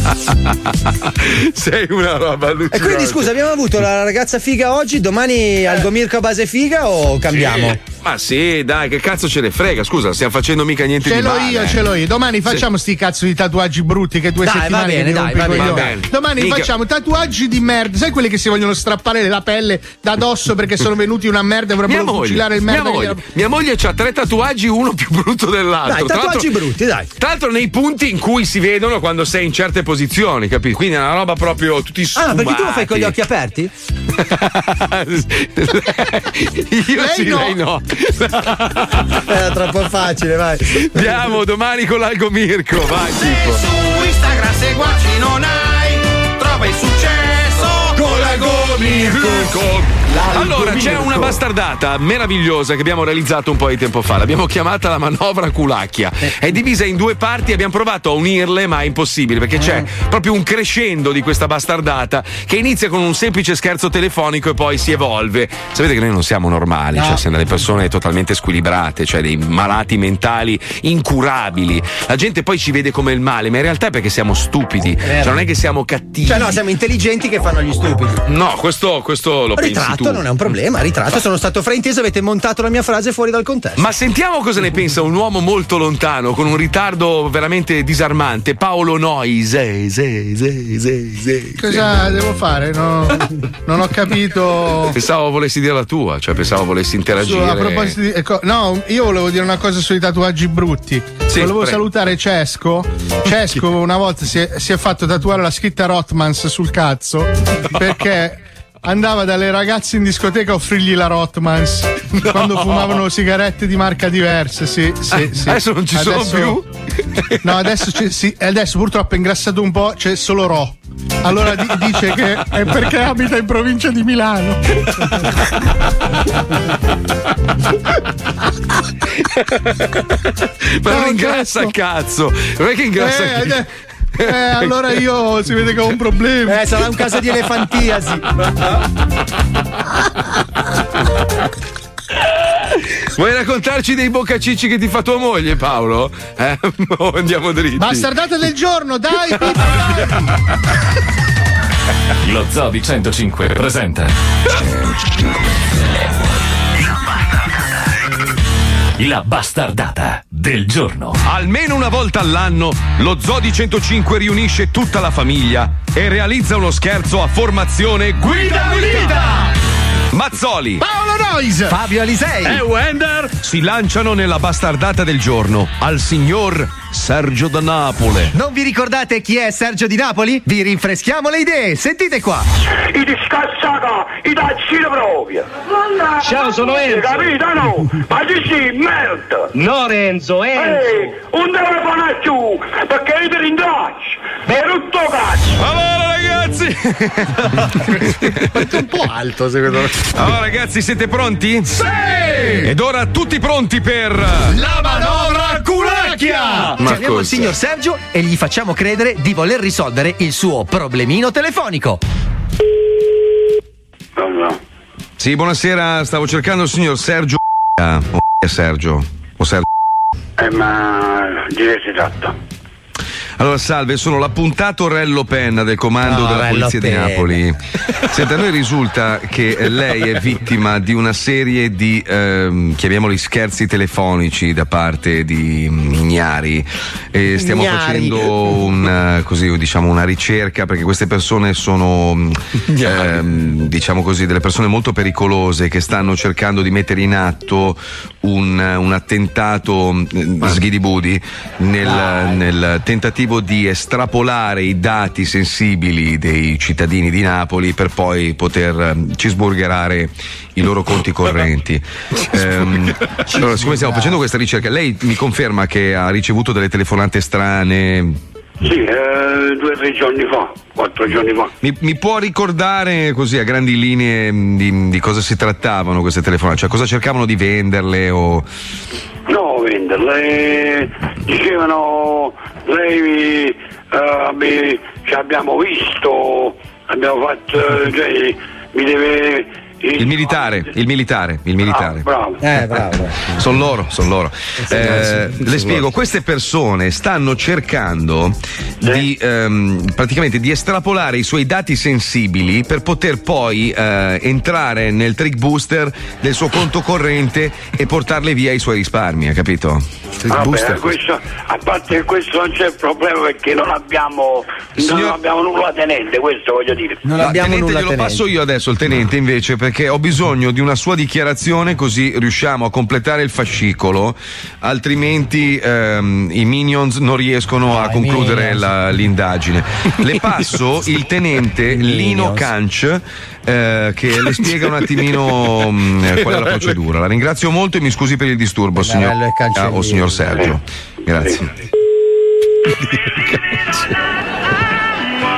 Sei una roba E allucinante. quindi scusa, abbiamo avuto la ragazza figa oggi, domani al Gomirco a base figa o cambiamo? Sì. Ma sì, dai, che cazzo ce ne frega? Scusa, stiamo facendo mica niente Ce di l'ho male. io, ce l'ho io. Domani facciamo sti cazzo di tatuaggi brutti che due Dai, va settimane bene, che mi dai, va bene, va bene. Domani Mica- facciamo tatuaggi di merda. Sai quelli che si vogliono strappare la pelle da dosso perché sono venuti una merda e Mia vorrebbero moglie, fucilare il mia merda. che moglie, gli- mia moglie ha tre tatuaggi, uno più brutto dell'altro. Dai, tatuaggi brutti, dai. Tra l'altro nei punti in cui si vedono quando sei in certe posizioni, capito? Quindi è una roba proprio tutti sfumati. Ah, perché tu lo fai con gli occhi aperti? Io Lei sì, no. lei no. Era troppo facile, vai. Andiamo domani con l'Algo Mirko, vai Se Pippo. su Instagram seguaci non hai, trova il successo con la Gomirko. Allora, c'è una bastardata meravigliosa che abbiamo realizzato un po' di tempo fa. L'abbiamo chiamata la manovra culacchia. È divisa in due parti. Abbiamo provato a unirle, ma è impossibile perché c'è proprio un crescendo di questa bastardata che inizia con un semplice scherzo telefonico e poi si evolve. Sapete che noi non siamo normali, cioè siamo delle persone totalmente squilibrate, cioè dei malati mentali incurabili. La gente poi ci vede come il male, ma in realtà è perché siamo stupidi. Cioè, non è che siamo cattivi. Cioè, no, siamo intelligenti che fanno gli stupidi. No, questo, questo lo pensi Ritratto tu. non è un problema, ritratto. Sono stato frainteso, avete montato la mia frase fuori dal contesto. Ma sentiamo cosa ne pensa un uomo molto lontano, con un ritardo veramente disarmante, Paolo se. Cosa devo fare? No, non ho capito. Pensavo volessi dire la tua, cioè pensavo volessi Su, interagire. a proposito di, ecco, no, io volevo dire una cosa sui tatuaggi brutti. Sì, volevo prego. salutare Cesco. Cesco una volta si è, si è fatto tatuare la scritta Rotmans sul cazzo perché andava dalle ragazze in discoteca a offrirgli la Rotmans quando fumavano sigarette di marca diverse. Sì, sì, sì. Adesso non ci sono Adesso- No, adesso, sì, adesso purtroppo è ingrassato un po', c'è solo Ro. Allora di- dice che è perché abita in provincia di Milano. Ma No, non ingrassa cazzo! Non è che ingrassa Eh, eh, allora io si vede che ho un problema. Eh, sarà un caso di elefantiasi. Vuoi raccontarci dei boccacicci che ti fa tua moglie, Paolo? Eh? O andiamo dritti. Bastardata del giorno, dai, dai. Lo Zoo di 105 presenta La bastardata del giorno. Almeno una volta all'anno lo Zoo di 105 riunisce tutta la famiglia e realizza uno scherzo a formazione Guida Guida! Mazzoli, Paolo Nois, Fabio Alisei e Wender si lanciano nella bastardata del giorno al signor Sergio da Napoli. Non vi ricordate chi è Sergio di Napoli? Vi rinfreschiamo le idee, sentite qua. I discassata, i tazzino proprio. Ciao, sono Enzo. Capito, no? Ma ci si, merda. No Renzo, Ehi, un telefono a tu, perché io ti ringrazio. Per tutto cazzo. Allora ragazzi! un po' alto secondo me. Allora ragazzi, siete pronti? Sì! Ed ora tutti pronti per La manovra culacchia! Ma Chiamiamo il signor Sergio e gli facciamo credere di voler risolvere il suo problemino telefonico. Sì, buonasera, stavo cercando il signor Sergio. O Sergio. O Sergio. Eh, ma di che si tratta? Allora, salve, sono l'appuntato Rello Penna del comando No, della Rello Polizia di Penna. Napoli. Senta, a noi risulta che lei è vittima di una serie di, ehm, chiamiamoli scherzi telefonici da parte di mm, ignari. E stiamo Ignari. facendo una, così, diciamo, una ricerca perché queste persone sono, ehm, diciamo così, delle persone molto pericolose che stanno cercando di mettere in atto un, un attentato mm, sghidibudi nel, nel tentativo di estrapolare i dati sensibili dei cittadini di Napoli per poi poter ehm, cisburgerare i loro conti correnti. Ehm, allora, siccome stiamo facendo questa ricerca, lei mi conferma che ha ricevuto delle telefonate strane? Sì, eh, due o tre giorni fa, quattro giorni fa. Mi, mi può ricordare così a grandi linee mh, di, di cosa si trattavano queste telefonate? Cioè cosa cercavano di venderle o... No, venderle. Dicevano, lei, eh, abbi- ci abbiamo visto, abbiamo fatto, eh, cioè, mi deve... Il militare, il militare, il militare. Bravo. Eh, bravo. Sono loro, sono loro. Eh, le spiego, queste persone stanno cercando di ehm, praticamente di estrapolare i suoi dati sensibili per poter poi eh, entrare nel trick booster del suo conto corrente e portarle via i suoi risparmi, ha capito? Vabbè, questo, a parte che questo non c'è problema perché non abbiamo, non abbiamo nulla tenente, questo voglio dire. No, tenente, glielo passo io adesso il tenente invece perché ho bisogno di una sua dichiarazione così riusciamo a completare il fascicolo, altrimenti ehm, i minions non riescono a concludere la- l'indagine. Le passo il tenente Lino Canc eh, che le spiega un attimino mh, qual è la procedura. La ringrazio molto e mi scusi per il disturbo, signor, Bello e ah, o signor Sergio. Grazie.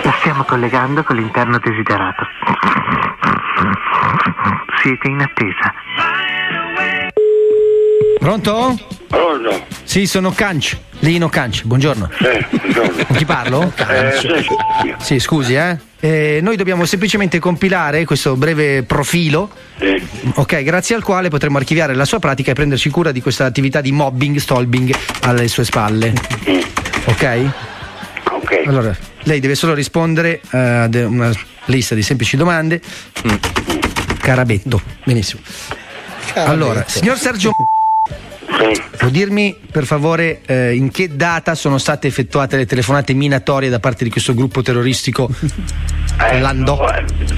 La stiamo collegando con l'interno desiderato. Siete in attesa. Pronto? Pronto? Sì, sono Canc, Lino Canc, buongiorno. Con chi parlo? Eh, sì, Sì, scusi, eh. Eh, Noi dobbiamo semplicemente compilare questo breve profilo, ok, grazie al quale potremo archiviare la sua pratica e prenderci cura di questa attività di mobbing, stalbing alle sue spalle. Ok? Ok. Allora, lei deve solo rispondere eh, ad una lista di semplici domande. Carabetto, benissimo. Allora, signor Sergio, può dirmi per favore eh, in che data sono state effettuate le telefonate minatorie da parte di questo gruppo terroristico Landò?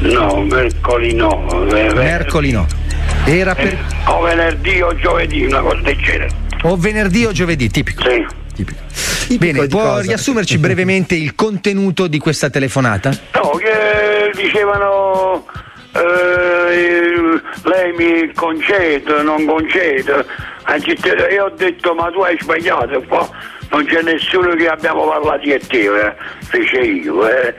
No, mercoledì no. eh, Mercoledì no. Era per eh, O venerdì o giovedì, una cosa del genere. o venerdì o giovedì, tipico. Sì. Bene, di può cosa? riassumerci brevemente il contenuto di questa telefonata? No, che dicevano eh, lei mi concede, non concede. Anzi, te- Io ho detto ma tu hai sbagliato, qua non c'è nessuno che abbiamo parlato di te, eh. fece io. Eh.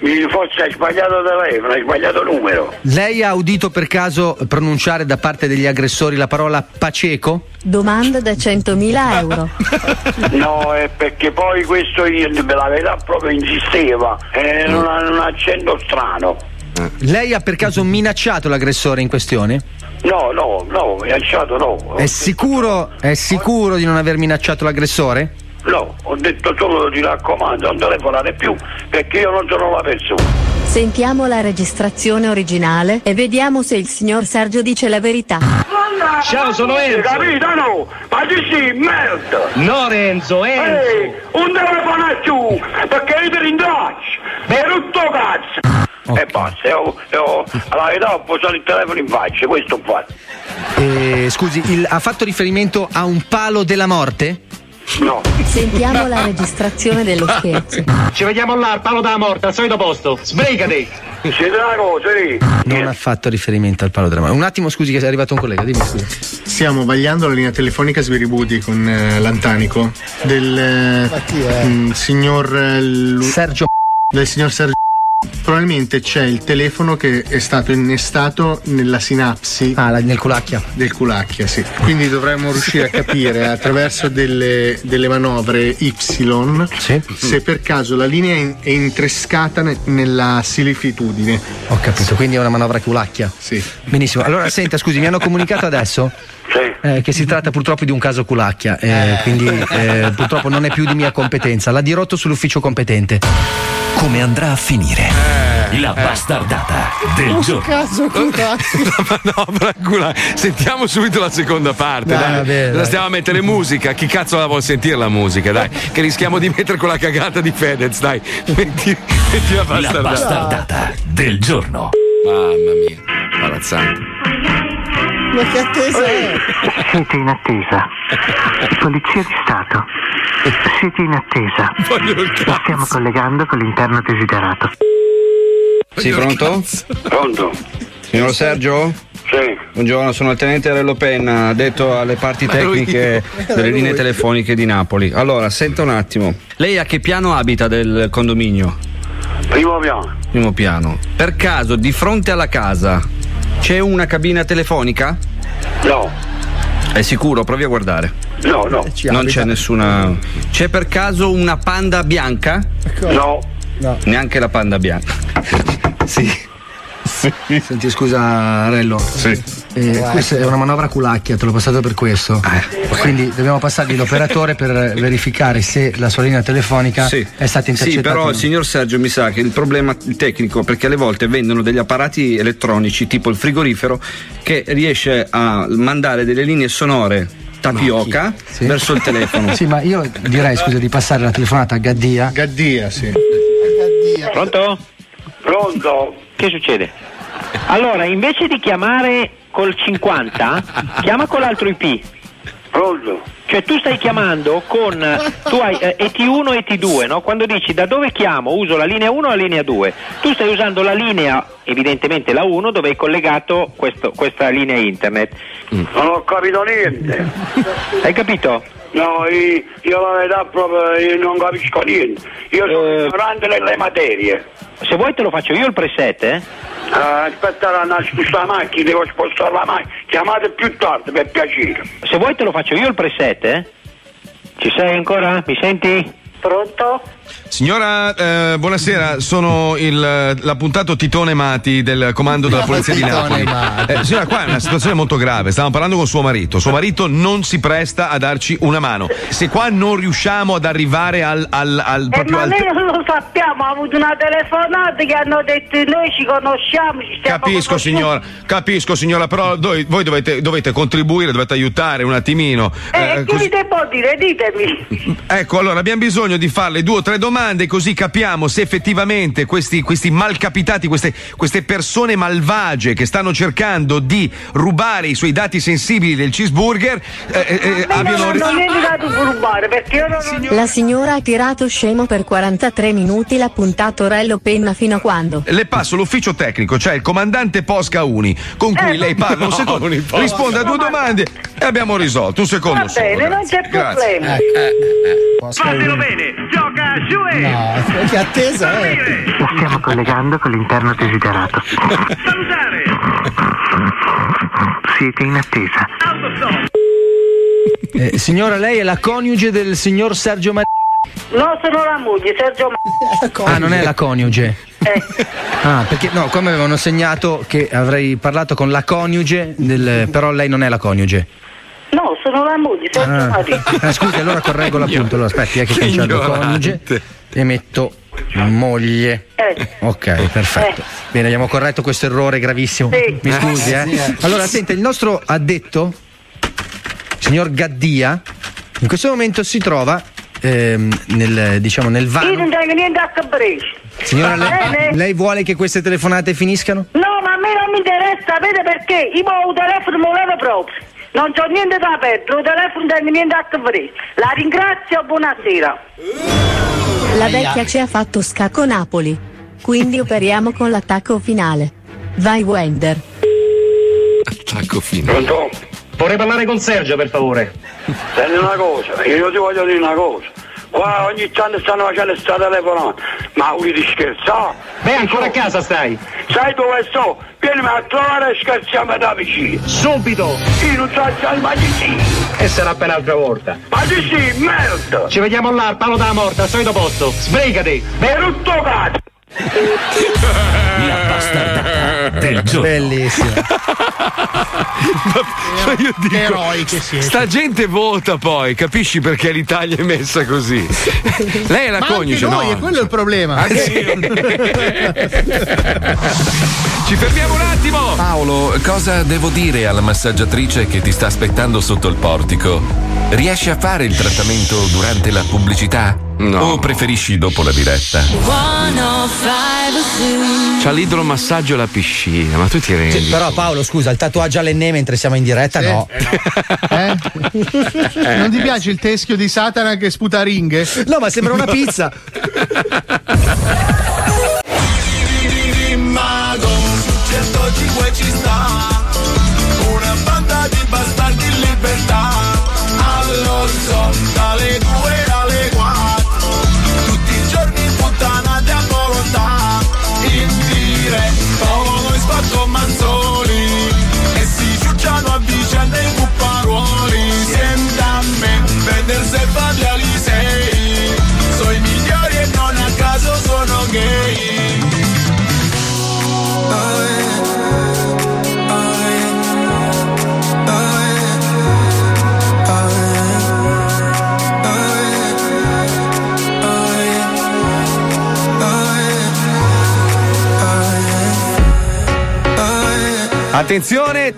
mi- forse hai sbagliato telefono, hai sbagliato numero. Lei ha udito per caso pronunciare da parte degli aggressori la parola paceco? Domanda da 100.000 euro. No, è perché poi questo io per la verità proprio insisteva, eh, non un accento strano. Lei ha per caso minacciato l'aggressore in questione? No, no, no, minacciato no. È sicuro, è sicuro di non aver minacciato l'aggressore? No, ho detto solo ti raccomando, non telefonare più, perché io non sono la persona. Sentiamo la registrazione originale e vediamo se il signor Sergio dice la verità. Ciao, sono Enzo. Capito, no? Ma sì, merda! No Renzo, Enzo. Ehi, un telefono a tu, perché io ti ringrazio! Mi hai rotto cazzo! E basta, io, io alla verità ho posato il telefono in faccia, questo ho fatto. Eh, scusi, il- ha fatto riferimento a un palo della morte? No. Sentiamo la registrazione dello scherzo. Ci vediamo là al palo della morte, al solito posto. Sbrigati. Siete una cosa, lì? Non ha fatto riferimento al palo della morte. Un attimo, scusi, che è arrivato un collega, dimmi scusa. Stiamo vagliando la linea telefonica Sviributi con eh, l'Antanico del eh, signor eh, Lu- Sergio del signor Sergio Probabilmente c'è il telefono che è stato innestato nella sinapsi ah, nel culacchia. del culacchia, sì. Quindi dovremmo riuscire a capire attraverso delle, delle manovre Y se per caso la linea è in- è intrescata ne- nella silifitudine. Ho capito, quindi è una manovra culacchia. Sì. Benissimo. Allora, senta, scusi, mi hanno comunicato adesso eh, che si tratta purtroppo di un caso culacchia, eh, quindi eh, purtroppo non è più di mia competenza. L'ha dirotto sull'ufficio competente. Come andrà a finire? La bastardata del giorno. caso La manovra Sentiamo subito la seconda parte, Dai, dai. vabbè, La dai. stiamo a mettere musica. Chi cazzo la vuol sentire la musica, dai? Che rischiamo di mettere con la cagata di Fedez, dai. Metti, metti la La bastardata. bastardata del giorno. Mamma mia, imbarazzante. Ma che attesa è? Siete in attesa. Polizia di Stato. Siete in attesa. Ci stiamo collegando con l'interno desiderato. Sì, pronto? Pronto? Signor Sergio? Sì. Buongiorno, sono il tenente Rello Penna, detto alle parti tecniche delle linee telefoniche di Napoli. Allora, senta un attimo. Lei a che piano abita del condominio? Primo piano. Primo piano. Per caso, di fronte alla casa c'è una cabina telefonica? No. È sicuro? Provi a guardare. No, no. Non c'è nessuna. C'è per caso una panda bianca? No. Neanche la panda bianca. Sì. Senti, scusa, Rello. Sì. Eh, questa è una manovra culacchia, te l'ho passato per questo. Quindi dobbiamo passargli l'operatore per verificare se la sua linea telefonica Sì. è stata Sì, intercettata. però il no. signor Sergio mi sa che il problema tecnico, perché alle volte vendono degli apparati elettronici tipo il frigorifero che riesce a mandare delle linee sonore tapioca Sì. verso il telefono. Sì, ma io direi, scusa, di passare la telefonata a Gaddia. Gaddia, sì. Pronto? Pronto? Che succede? Allora, invece di chiamare col 50, chiama con l'altro IP. Pronto? Cioè tu stai chiamando con tu hai eh, ET1 e ET2, no? Quando dici da dove chiamo, uso la linea 1 o la linea 2. Tu stai usando la linea, evidentemente la 1, dove hai collegato questo- questa linea internet. Non ho capito niente. Hai capito? No, io, io la verità proprio io non capisco niente. Io sono ignorante nelle materie. Se vuoi te lo faccio io il preset, eh? Ah, aspetta a spostare la macchina, devo spostare la macchina. Chiamate più tardi per piacere. Se vuoi te lo faccio io il preset, eh? Ci sei ancora? Mi senti? Pronto? Signora, eh, buonasera, sono il, l'appuntato Titone Mati del comando della polizia di Napoli. Eh, signora, qua è una situazione molto grave. Stavamo parlando con suo marito. Suo marito non si presta a darci una mano. Se qua non riusciamo ad arrivare al, al, al Eh, proprio ma al. noi non lo sappiamo, ha avuto una telefonata che hanno detto noi ci conosciamo, ci stiamo Capisco signora, capisco signora, però doi- voi dovete, dovete contribuire, dovete aiutare un attimino. Eh, Eh, che così- vi devo dire? Ditemi. Ecco, allora abbiamo bisogno di farle due o tre domande così capiamo se effettivamente questi, questi malcapitati, queste, queste persone malvagie che stanno cercando di rubare i suoi dati sensibili del cheeseburger eh, eh, eh, No, abbiano... no, non è rubare perché io non La signora ha tirato scemo per 43 minuti, l'ha puntato Rello Penna fino a quando? Le passo l'ufficio tecnico, cioè il comandante Posca Uni, con cui lei parla un no, secondo, Posca. risponde a due domande e abbiamo risolto. Un secondo Va solo. bene, non c'è Grazie. problema. Fatelo bene, gioca e... No, che attesa è. La stiamo collegando con l'interno desiderato. Salutare! Siete in attesa. Eh, signora, lei è la coniuge del signor Sergio Maria. No, sono la moglie, Sergio Ma- Ah, non è la coniuge. Ah, perché no, come avevano segnato che avrei parlato con la coniuge, del- però lei non è la coniuge. No, sono la moglie, Sergio Ah, Maria. ah, scusi, allora correggo l'appunto. Allora, aspetti, è che Che cancello coniuge e metto moglie. Eh. Ok, perfetto. Bene, abbiamo corretto questo errore gravissimo. Sì. Mi scusi, Eh, eh. sì, eh. Allora, senta, il nostro addetto, signor Gaddia, in questo momento si trova ehm, nel, diciamo, nel Io vano. non tengo niente a capriccio. Signora, lei, lei vuole che queste telefonate finiscano? No, ma a me non mi interessa, vede perché? Io il telefono me lo levo proprio. Non c'ho niente da perdere, il telefono non niente a capriccio. La ringrazio, buonasera. La vecchia ci ha fatto scacco Napoli. Quindi operiamo con l'attacco finale. Vai Wender. Attacco finale. Pronto? Vorrei parlare con Sergio, per favore. Senti una cosa, io ti voglio dire una cosa. Qua ogni tanto stanno facendo sta telefonata. Ma volete scherzare? Beh, ancora a casa stai? Sai dove sto? Vienimi a trovare e scherziamo da vicino. Subito! Io non so ma di sì. E sarà per l'altra volta. Ma di sì, merda! Ci vediamo là, al palo della morte, al solito posto. Sbrigati! Per tutto cazzo! La bastardata del giorno. Bellissimo. Cioè, io dico, eroi che siete. Sta gente vota poi, capisci perché l'Italia è messa così? Lei è la Ma coniuge, anche noi, no? è quello il problema. Anche Ci fermiamo un attimo! Paolo, cosa devo dire alla massaggiatrice che ti sta aspettando sotto il portico? Riesci a fare il trattamento durante la pubblicità? No. O preferisci dopo la diretta? C'ha l'idromassaggio alla piscina, ma tu ti rendi? Sì, però Paolo, scusa, il tatuaggio all'enne mentre siamo in diretta, Sì. no. Eh? Non ti piace il teschio di Satana che sputa ringhe? No, ma sembra una pizza. Mago, 105 ci sta Una banda di bastardi in libertà Allo zoo, Attenzione!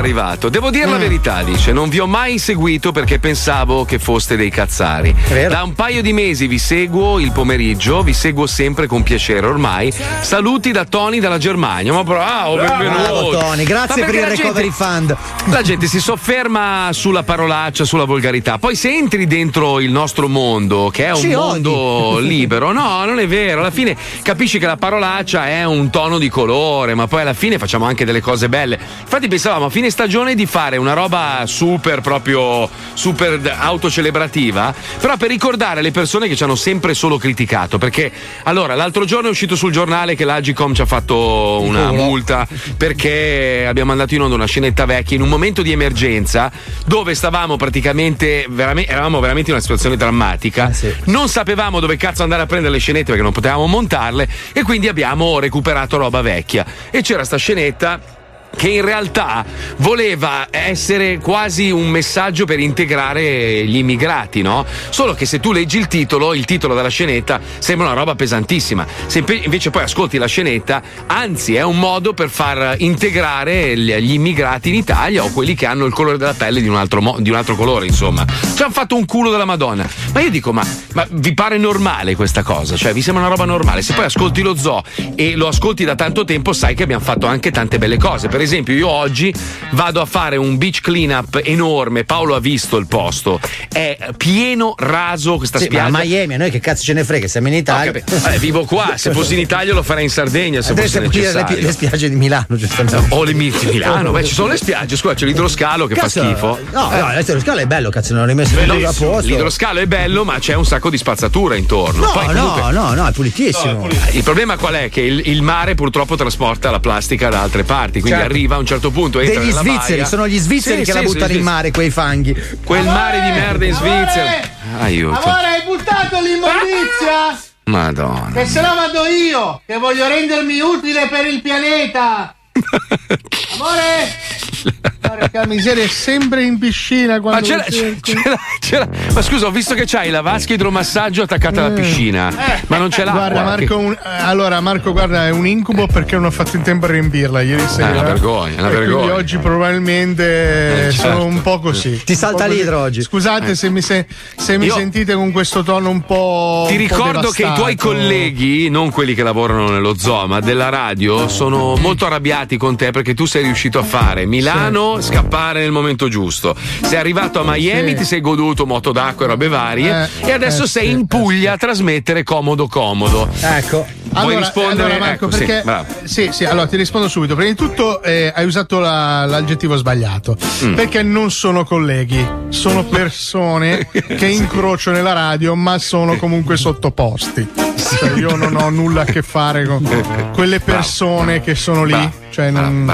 Arrivato. Devo dire la Mm. verità, dice. Non vi ho mai seguito perché pensavo che foste dei cazzari. Da un paio di mesi vi seguo il pomeriggio, vi seguo sempre con piacere ormai. Saluti da Tony dalla Germania. Ma bravo, benvenuto. Bravo Tony, grazie per il la recovery gente- fund. La gente si sofferma sulla parolaccia, sulla volgarità. Poi se entri dentro il nostro mondo, che è un Ci mondo odi. libero, no, non è vero. Alla fine capisci che la parolaccia è un tono di colore, ma poi alla fine facciamo anche delle cose belle. Infatti pensavamo a fine stagione di fare una roba super proprio super autocelebrativa, però per ricordare le persone che ci hanno sempre solo criticato, perché allora l'altro giorno è uscito sul giornale che l'Agicom ci ha fatto una multa perché abbiamo mandato in onda una scenetta vecchia in un momento di emergenza dove stavamo praticamente veramente, eravamo veramente in una situazione drammatica. Non sapevamo dove cazzo andare a prendere le scenette perché non potevamo montarle e quindi abbiamo recuperato roba vecchia. E c'era sta scenetta che in realtà voleva essere quasi un messaggio per integrare gli immigrati, no? Solo che se tu leggi il titolo, il titolo della scenetta sembra una roba pesantissima. Se invece poi ascolti la scenetta, anzi è un modo per far integrare gli immigrati in Italia o quelli che hanno il colore della pelle di un altro, mo- di un altro colore, insomma. Ci hanno fatto un culo della Madonna. Ma io dico, ma, ma vi pare normale questa cosa? Cioè, vi sembra una roba normale? Se poi ascolti lo zoo e lo ascolti da tanto tempo, sai che abbiamo fatto anche tante belle cose. Per esempio, io oggi vado a fare un beach cleanup enorme. Paolo ha visto il posto. È pieno raso questa Sì, ma spiaggia. a Miami, a noi che cazzo ce ne frega, siamo in Italia. Eh, vivo qua, se fossi in Italia lo farei in Sardegna se Andresti fosse pulire le, necessario. le spiagge di Milano, giustamente. O le miti di Milano, beh, ci sono le spiagge, scusa, c'è l'idroscalo che Cazzo, fa schifo. No, Eh. no, adesso lo scalo è bello, cazzo, non l'hai messo tutto a Bellissimo. posto. L'idroscalo è bello, ma c'è un sacco di spazzatura intorno. No, Poi no, comunque- no, no, è pulitissimo. Il problema qual è? Che il, il mare purtroppo trasporta la plastica da altre parti, quindi Certo. Arriva a un certo punto, entra Degli svizzeri, baia. sono gli svizzeri Sì, che la sì, buttano sì, in mare, quei fanghi. Quel mare di merda in Svizzera. Aiuto. Amore, hai buttato l'immondizia? Madonna. Che se no vado io, che voglio rendermi utile per il pianeta. Amore? Porca miseria, è sempre in piscina Ma quando c'è la- c'è la- ma scusa, ho visto che c'hai la vasca idromassaggio attaccata alla Mm. piscina, ma non c'è l'acqua. Guarda Marco, un- eh, allora Marco, guarda, è un incubo perché non ho fatto in tempo a riempirla ieri sera. una vergogna, una E quindi vergogna. oggi probabilmente Eh, certo. sono un po' così. Ti salta po' l'idro oggi. Scusate Eh. se mi, se- se mi Io- sentite con questo tono un po'. Ti un po' ricordo che i tuoi colleghi, non quelli che lavorano nello zoo, ma della radio, sono molto arrabbiati con te perché tu sei riuscito a fare Milano, scappare nel momento giusto. Sei arrivato a Miami, Sì. ti sei goduto moto d'acqua e robe varie, Eh, e adesso eh, sei sì, in eh, Puglia a trasmettere comodo comodo. Ecco. Vuoi Allora, rispondere? allora, Marco, Ecco, sì, perché bravo. sì, sì, allora ti rispondo subito. Prima di tutto eh, hai usato la- l'aggettivo sbagliato. Mm. Perché non sono colleghi, sono persone che incrocio nella radio, ma sono comunque sottoposti. Cioè, io non ho nulla a che fare con quelle persone che sono lì. Cioè, non...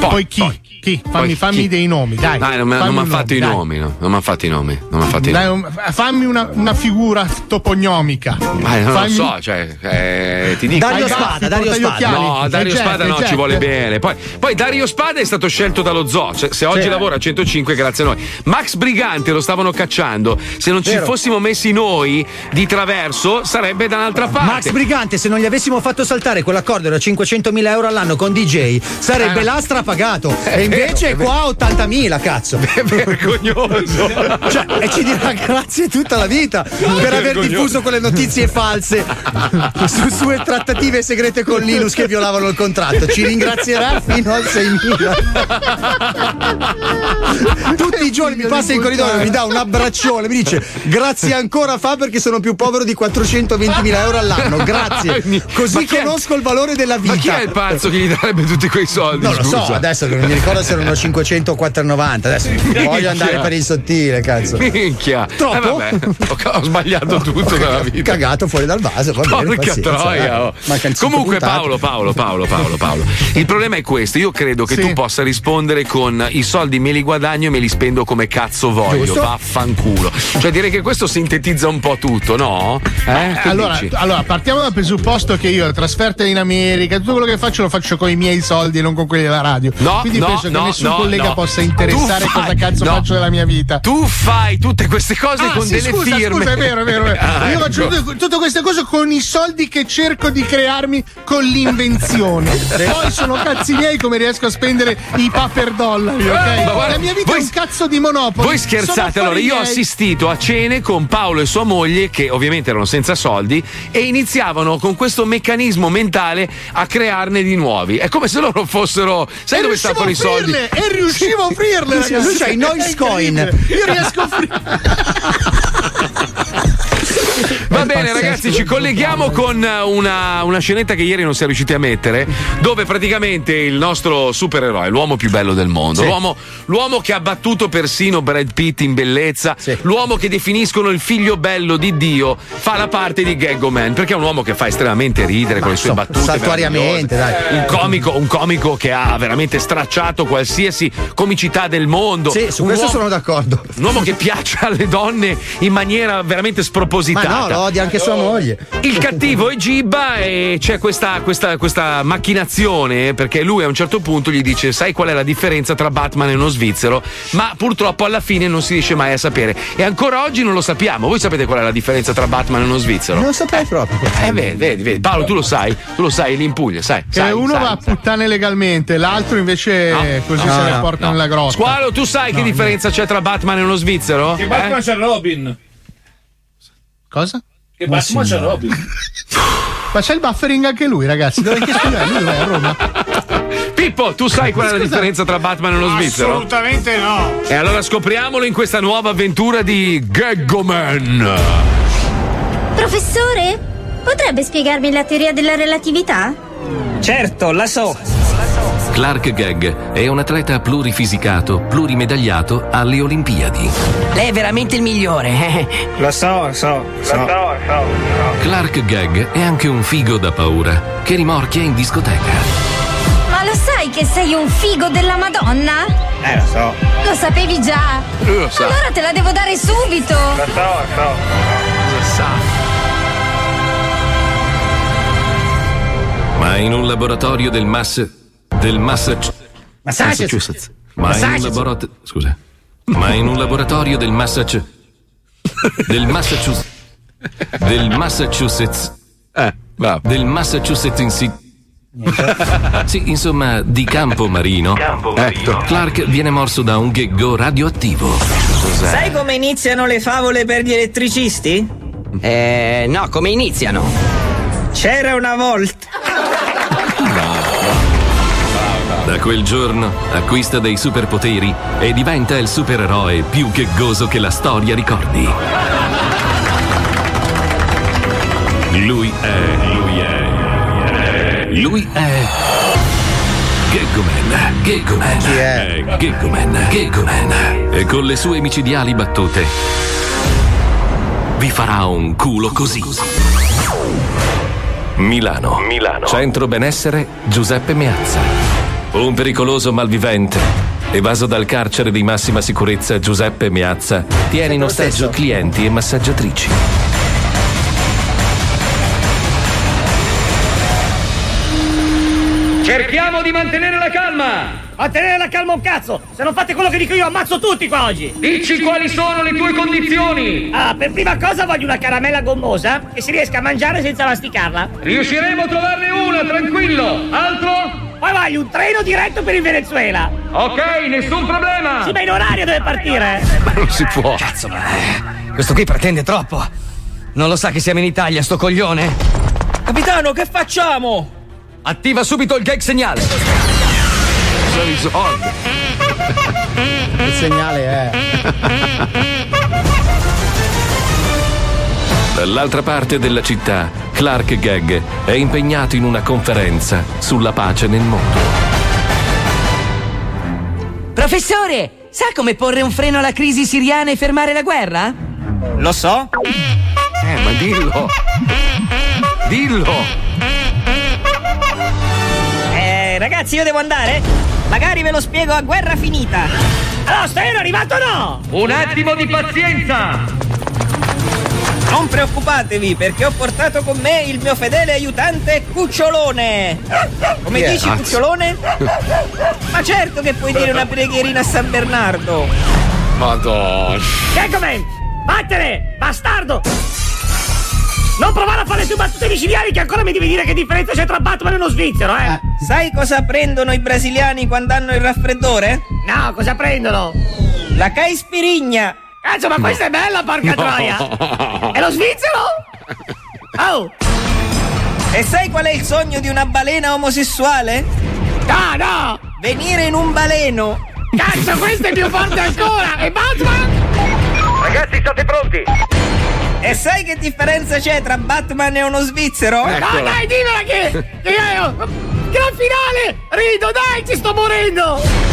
Poi, chi? Chi? Fammi, Poi fammi chi? dei nomi, dai. Dai, non mi ha fatto i nomi, no? Non mi ha fatto i nomi. Non mi ha fatto i Dai, nomi. un- fammi una, una figura topognomica. Ma non Fammi- lo so, cioè, eh, ti dico. Dario Spada, Dario Spada. occhiali. No, E Dario Jack, Spada no, ci Jack. vuole bene. Poi, poi Dario Spada è stato scelto dallo zoo. Cioè, se oggi Sì. lavora a 105, grazie a noi. Max Brigante lo stavano cacciando. Se non ci Vero. fossimo messi noi di traverso, sarebbe da un'altra parte. Max Brigante, se non gli avessimo fatto saltare quell'accordo da 500.000 euro all'anno con DJ, sarebbe Eh. là strapagato. È E invece vero, è qua 80.000, cazzo. È vergognoso. Cioè, e ci dirà grazie tutta la vita per aver diffuso quelle notizie false su sue trattative segrete con Linus che violavano il contratto. Ci ringrazierà fino al 6.000. Tutti i giorni mi passa in corridoio, mi dà un abbraccione, mi dice grazie ancora fa perché sono più povero di 420.000 euro all'anno. Grazie. Così chi è- conosco il valore della vita. Ma chi è il pazzo che gli darebbe tutti quei soldi? Non lo so, scusa? adesso non mi ricordo se erano 500 o 4,90. Adesso voglio andare per il sottile, cazzo. Minchia. Troppo? Eh, vabbè, ho, ho sbagliato tutto nella vita. Cagato fuori dal vaso, va bene. Porca troia. eh. oh. Comunque, puntate. Paolo, Paolo, Paolo, Paolo, Paolo. Il problema è questo: io credo che Sì. tu possa rispondere con i soldi me li guadagno e me li spendo come cazzo voglio, Giusto. vaffanculo. Cioè direi che questo sintetizza un po' tutto, no? Eh? Che allora, allora, partiamo dal presupposto che io trasferta in America, tutto quello che faccio lo faccio con i miei soldi e non con quelli della radio. No, Quindi no, penso no, che nessun no, collega no. possa interessare fai- cosa cazzo faccio della mia vita. Tu fai tutte queste cose Ah, con sì, delle scusa, firme. Scusa, è vero, è vero. È vero. Ah, Io faccio ecco. tutte, queste cose con i soldi che cerco di crearmi con l'invenzione. Poi sono cazzi miei come riesco a spendere i paper dollari, ok? Eh, ma guarda, La mia vita voi- è un cazzo di monopoli. Voi scherzate, allora io ho assistito a cene con Paolo e sua moglie che ovviamente erano senza soldi e iniziavano con questo meccanismo mentale a crearne di nuovi. È come se loro fossero, sai E dove stavano i a soldi? offrirle, E riuscivo a offrirle, ragazzi. lui c'ha i noise coin. Io riesco a offrire. Va bene, ragazzi, ci colleghiamo con una, una scenetta che ieri non si è riusciti a mettere, dove praticamente il nostro supereroe, l'uomo più bello del mondo, Sì. l'uomo, l'uomo che ha battuto persino Brad Pitt in bellezza, l'uomo che definiscono il figlio bello di Dio, fa la parte di Gaggo Man, perché è un uomo che fa estremamente ridere con le sue battute. saltuariamente, dai. Un comico, un comico che ha veramente stracciato qualsiasi comicità del mondo. Sì, su Un questo uomo- sono d'accordo. un uomo che piace alle donne in maniera veramente Ma spropositata. no, lo odia anche sua moglie. Il cattivo è Gibba e c'è questa, questa- questa macchinazione perché lui a un certo punto gli dice sai qual è la differenza tra Batman e uno svizzero ma purtroppo alla fine non si riesce mai a sapere e ancora oggi non lo sappiamo voi sapete qual è la differenza tra Batman e uno svizzero? Non saprei proprio. Eh vedi, vedi, vedi. Paolo tu lo sai tu lo sai lì in Puglia sai, Che sai, uno sai, va a puttane legalmente, l'altro invece No, così no, se ne no, porta no. nella grotta. Squalo tu sai che differenza c'è tra Batman e uno svizzero? Che Eh? Batman c'è Robin. Cosa? Che Batman c'è Robin. Ma c'è il buffering anche lui, ragazzi. Dove che studia? Lui dov'è a Roma? Pippo tu sai qual è la differenza tra Batman e uno svizzero? Assolutamente no. E allora scopriamolo in questa nuova avventura di Gaggoman. Professore, potrebbe spiegarmi la teoria della relatività? Certo, la so. Clark Gagg è un atleta plurifisicato, plurimedagliato alle Olimpiadi. Lei è veramente il migliore. eh. Lo so, lo so, lo so. Clark Gagg è anche un figo da paura che rimorchia in discoteca. Ma lo sai che sei un figo della Madonna? Eh, lo so. Lo sapevi già? Lo sa. Allora te la devo dare subito. Lo so, lo so. Cosa sa? Ma in un laboratorio del Mass. Del Massac- Massachusetts. Ma in un Massachusetts. laboratorio. Scusa. Ma in un laboratorio del Massac. del Massachusetts. del Massachusetts. Eh, Del Massachusetts in City. sì, insomma, di campo marino. Ecco, Clark viene morso da un gheggo radioattivo. Cos'è? Sai come iniziano le favole per gli elettricisti? Eh, no, come iniziano? C'era una volta. Da quel giorno acquista dei superpoteri e diventa il supereroe più gheggoso che la storia ricordi. Lui è. Lui è. Lui è. Gaggoman, Gaggoman, Chi è? Gaggoman, Gaggoman. E con le sue micidiali battute vi farà un culo così. Milano, Milano. Centro benessere Giuseppe Meazza. Un pericoloso malvivente, evaso dal carcere di massima sicurezza Giuseppe Meazza, tiene in ostaggio clienti e massaggiatrici. Cerchiamo di mantenere la calma! Mantenere la calma un cazzo! Se non fate quello che dico io ammazzo tutti qua oggi! Dici quali sono le tue condizioni! Ah, per prima cosa voglio una caramella gommosa che si riesca a mangiare senza masticarla. Riusciremo a trovarne una, tranquillo! Altro? Poi voglio un treno diretto per il Venezuela! Ok, nessun problema! Sì, ma in orario deve partire! Ma non si può. Cazzo, ma. Questo qui pretende troppo. Non lo sa che siamo in Italia, sto coglione? Capitano, che facciamo? Attiva subito il gag segnale. Sono i soldi. Il segnale è. Dall'altra parte della città, Clark Gagg è impegnato in una conferenza sulla pace nel mondo. Professore, sa come porre un freno alla crisi siriana e fermare la guerra? Lo so. Eh, ma dillo. Dillo. Eh, ragazzi, io devo andare? Magari ve lo spiego a guerra finita. Allora, stai arrivato o no? Un attimo di pazienza! Non preoccupatevi perché ho portato con me il mio fedele aiutante Cucciolone. Come è? dici. Cucciolone? Ma certo che puoi dire una preghierina a San Bernardo. Madonna. Gentleman, vattene, bastardo! Non provare a fare le tue battute micidiali che ancora mi devi dire che differenza c'è tra Batman e uno svizzero, eh! Sai cosa prendono i brasiliani quando hanno il raffreddore? No, cosa prendono? La caispirigna! Cazzo, ma questa è bella, porca troia! E lo svizzero? Oh! E sai qual è il sogno di una balena omosessuale? No, no! Venire in un baleno! Cazzo, questo è più forte ancora! E Batman? Ragazzi, state pronti! E sai che differenza c'è tra Batman e uno svizzero? No, dai, dimmela che... che io... Gran finale! Rido, dai, ci sto morendo!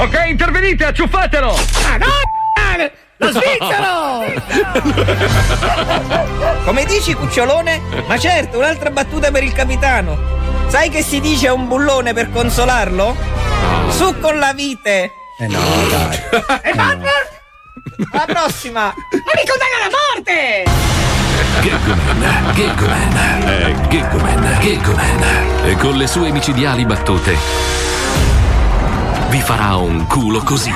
Ok, intervenite, acciuffatelo! Ah, no! Lo svizzero! Come dici, cucciolone? Ma certo, un'altra battuta per il capitano. Sai che si dice a un bullone per consolarlo? Su con la vite! Eh no, dai. E Batman? Alla prossima! Non mi condanna alla morte! Gaggoman, Gaggoman, eh, Gaggoman, Gaggoman. E con le sue micidiali battute vi farà un culo così.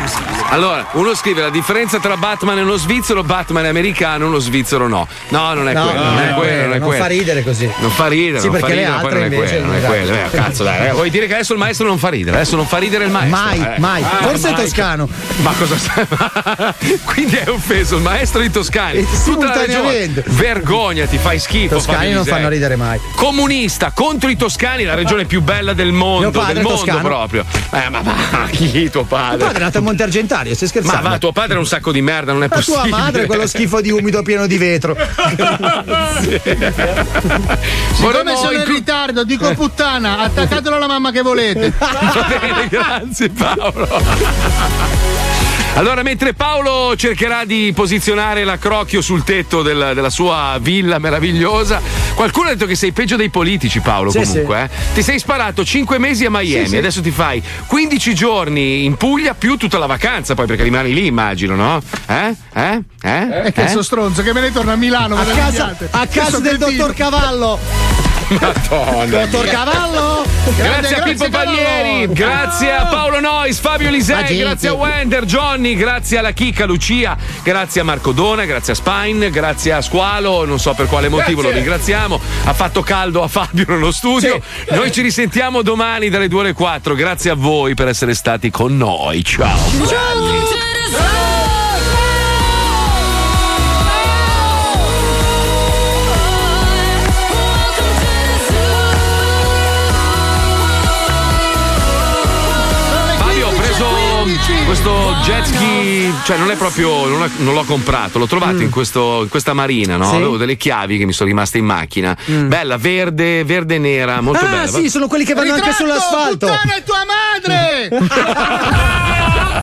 Allora, uno scrive la differenza tra Batman e uno svizzero, Batman è americano, uno svizzero no. No, non è No, quello, no, non è no, quello, non è non quello. fa ridere così. Non fa ridere, Sì, non fa ridere, poi altre non è quello, non è quello. Eh, cazzo, dai, ragazzi, vuoi dire che adesso il maestro non fa ridere? Adesso non fa ridere il maestro. Mai, eh. mai. Ah, Forse è mai. toscano. Ma cosa stai? Quindi hai offeso il maestro di Toscani. E Tutta la regione. simultaneamente. Vergogna, ti fai schifo. Toscani Fabio non fanno ridere mai. Comunista contro i toscani, la regione più bella del mondo, del è mondo toscano. proprio. Eh, ma va, chi tuo padre? Tuo padre è nato a Monte Argentario, stai Ma scherzando? va, tuo padre è un sacco di merda, non è tua possibile. madre è quello schifo di umido pieno di vetro. Siccome sono in ritardo, dico puttana, attaccatelo alla mamma che volete. Va bene, grazie Paolo. Allora, mentre Paolo cercherà di posizionare la crocchio sul tetto del- della sua villa meravigliosa, qualcuno ha detto che sei peggio dei politici, Paolo. Sì, comunque, eh. ti sei sparato 5 mesi a Miami, Sì, sì. adesso ti fai 15 giorni in Puglia più tutta la vacanza, poi perché rimani lì, immagino, no? Eh? Eh? Eh? E che Eh? so stronzo che me ne torna a Milano. A casa, a casa del dottor Cavallo. Madonna. Dottor. Cavallo. Grazie a Pippo Palmieri, grazie a Paolo Nois, Fabio Lisei, grazie a Wender, Johnny, grazie alla Chicca Lucia, grazie a Marco Dona, grazie a Spine, grazie a Squalo, non so per quale motivo Grazie. lo ringraziamo. Ha fatto caldo a Fabio nello studio. Noi ci risentiamo domani dalle 2 alle 4. Grazie a voi per essere stati con noi. Ciao. Fabio, ho questo jet ski, cioè non è proprio, non, è- non l'ho comprato, l'ho trovato in, questo- in questa marina, no? Mm. Sì. Avevo delle chiavi che mi sono rimaste in macchina. Bella, verde, verde e nera, molto ah, bella. sì, sono quelli che vanno anche Ritratto, sull'asfalto. Puttana è tua madre!